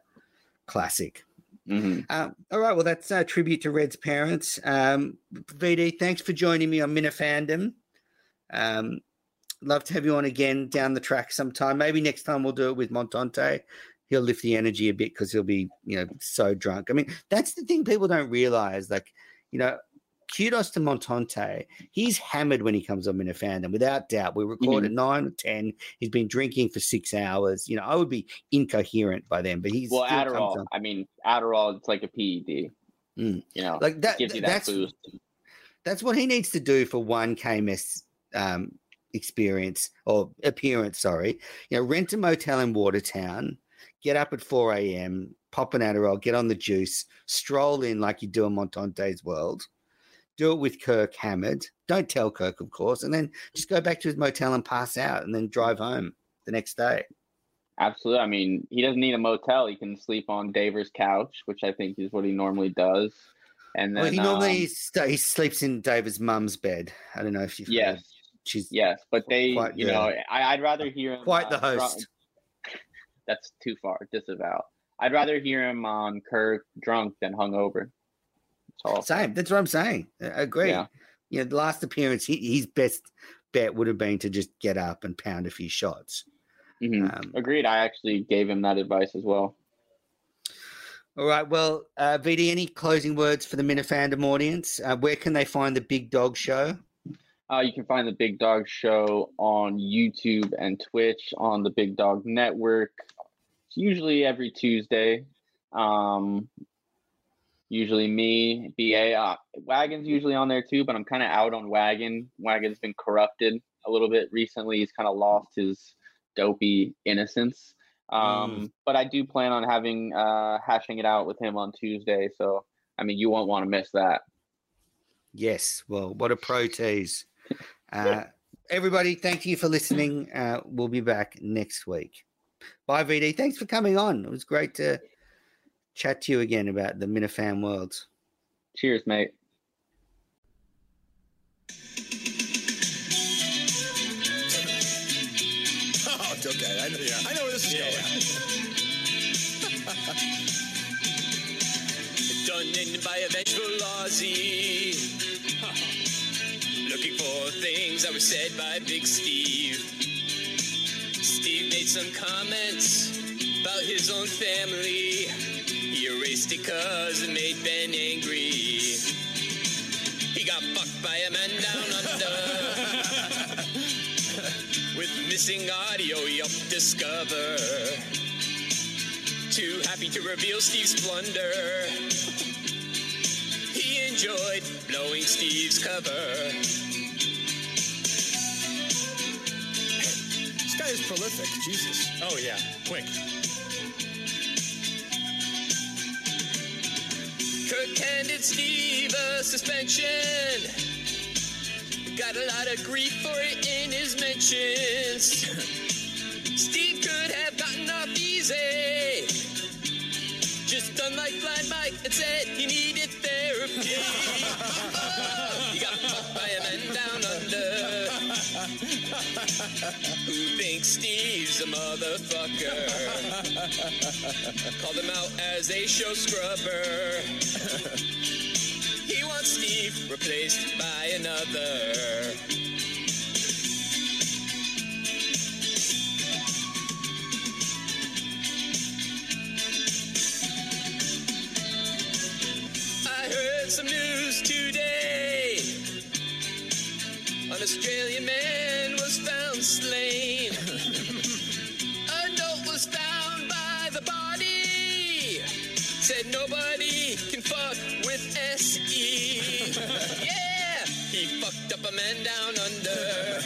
classic. Mhm. Um, all right, well, that's a tribute to Red's parents. Um, VD, thanks for joining me on Minifandom. Um, love to have you on again down the track sometime. Maybe next time we'll do it with Montante. He'll lift the energy a bit because he'll be, you know, so drunk. I mean, that's the thing people don't realize. Like, you know, kudos to Montante. He's hammered when he comes on Minifandom, without doubt. We record at nine or ten. He's been drinking for six hours. You know, I would be incoherent by then, but he's Well, Adderall. on. I mean, Adderall. It's like a PED. Mm. You know, Like that. gives you that that's boost. that's what he needs to do for one KMS um, experience or appearance. Sorry, you know, rent a motel in Watertown, get up at four a.m., pop an Adderall, get on the juice, stroll in like you do in Montante's World. Do it with Kirk hammered. Don't tell Kirk, of course, and then just go back to his motel and pass out, and then drive home the next day. Absolutely. I mean, he doesn't need a motel. He can sleep on Daver's couch, which I think is what he normally does. And then, well, he normally um, sta he sleeps in David's mum's bed. I don't know if heard. yes, she's yes, but they, you know, I, I'd rather hear him. quite the host. That's too far. Disavow. I'd rather hear him on Kirk drunk than hungover. That's all. Same. That's what I'm saying. I agree. Yeah. You know, the last appearance, he, his best bet would have been to just get up and pound a few shots. Mhm. Um, Agreed. I actually gave him that advice as well. all right. Well, uh, VD, any closing words for the Minifandom audience? Uh, where can they find the Big Dog Show? Uh, you can find the Big Dog Show on YouTube and Twitch on the Big Dog Network. Usually every Tuesday. Um, usually me, BA. Uh, Wagon's usually on there too, but I'm kind of out on Wagon. Wagon's been corrupted a little bit recently. He's kind of lost his dopey innocence. Um, But I do plan on having uh, hashing it out with him on Tuesday. So, I mean, you won't want to miss that. Yes. Well, what a pro tease. Uh, everybody, thank you for listening. Uh, we'll be back next week. Bye, VD. Thanks for coming on. It was great to chat to you again about the Minifan world. Cheers, mate. Oh, it's okay. I know, yeah, I know where this is going. done in by a vengeful Aussie. Looking for things that were said by Big Steve. Steve made some comments about his own family. He erased it cause it made Ben angry. He got fucked by a man down under. With missing audio, yup, discover. Too happy to reveal Steve's blunder. He enjoyed blowing Steve's cover. Guy is prolific. Jesus. Oh yeah, quick. Kirk handed Steve a suspension. Got a lot of grief for it in his mentions. Steve could have gotten off easy. Just unlike Blind Mike and said he needed Who thinks Steve's a motherfucker? Called him out as a show scrubber. He wants Steve replaced by another. I heard some news today. An Australian man Nobody can fuck with SE. yeah! He fucked up a man down under.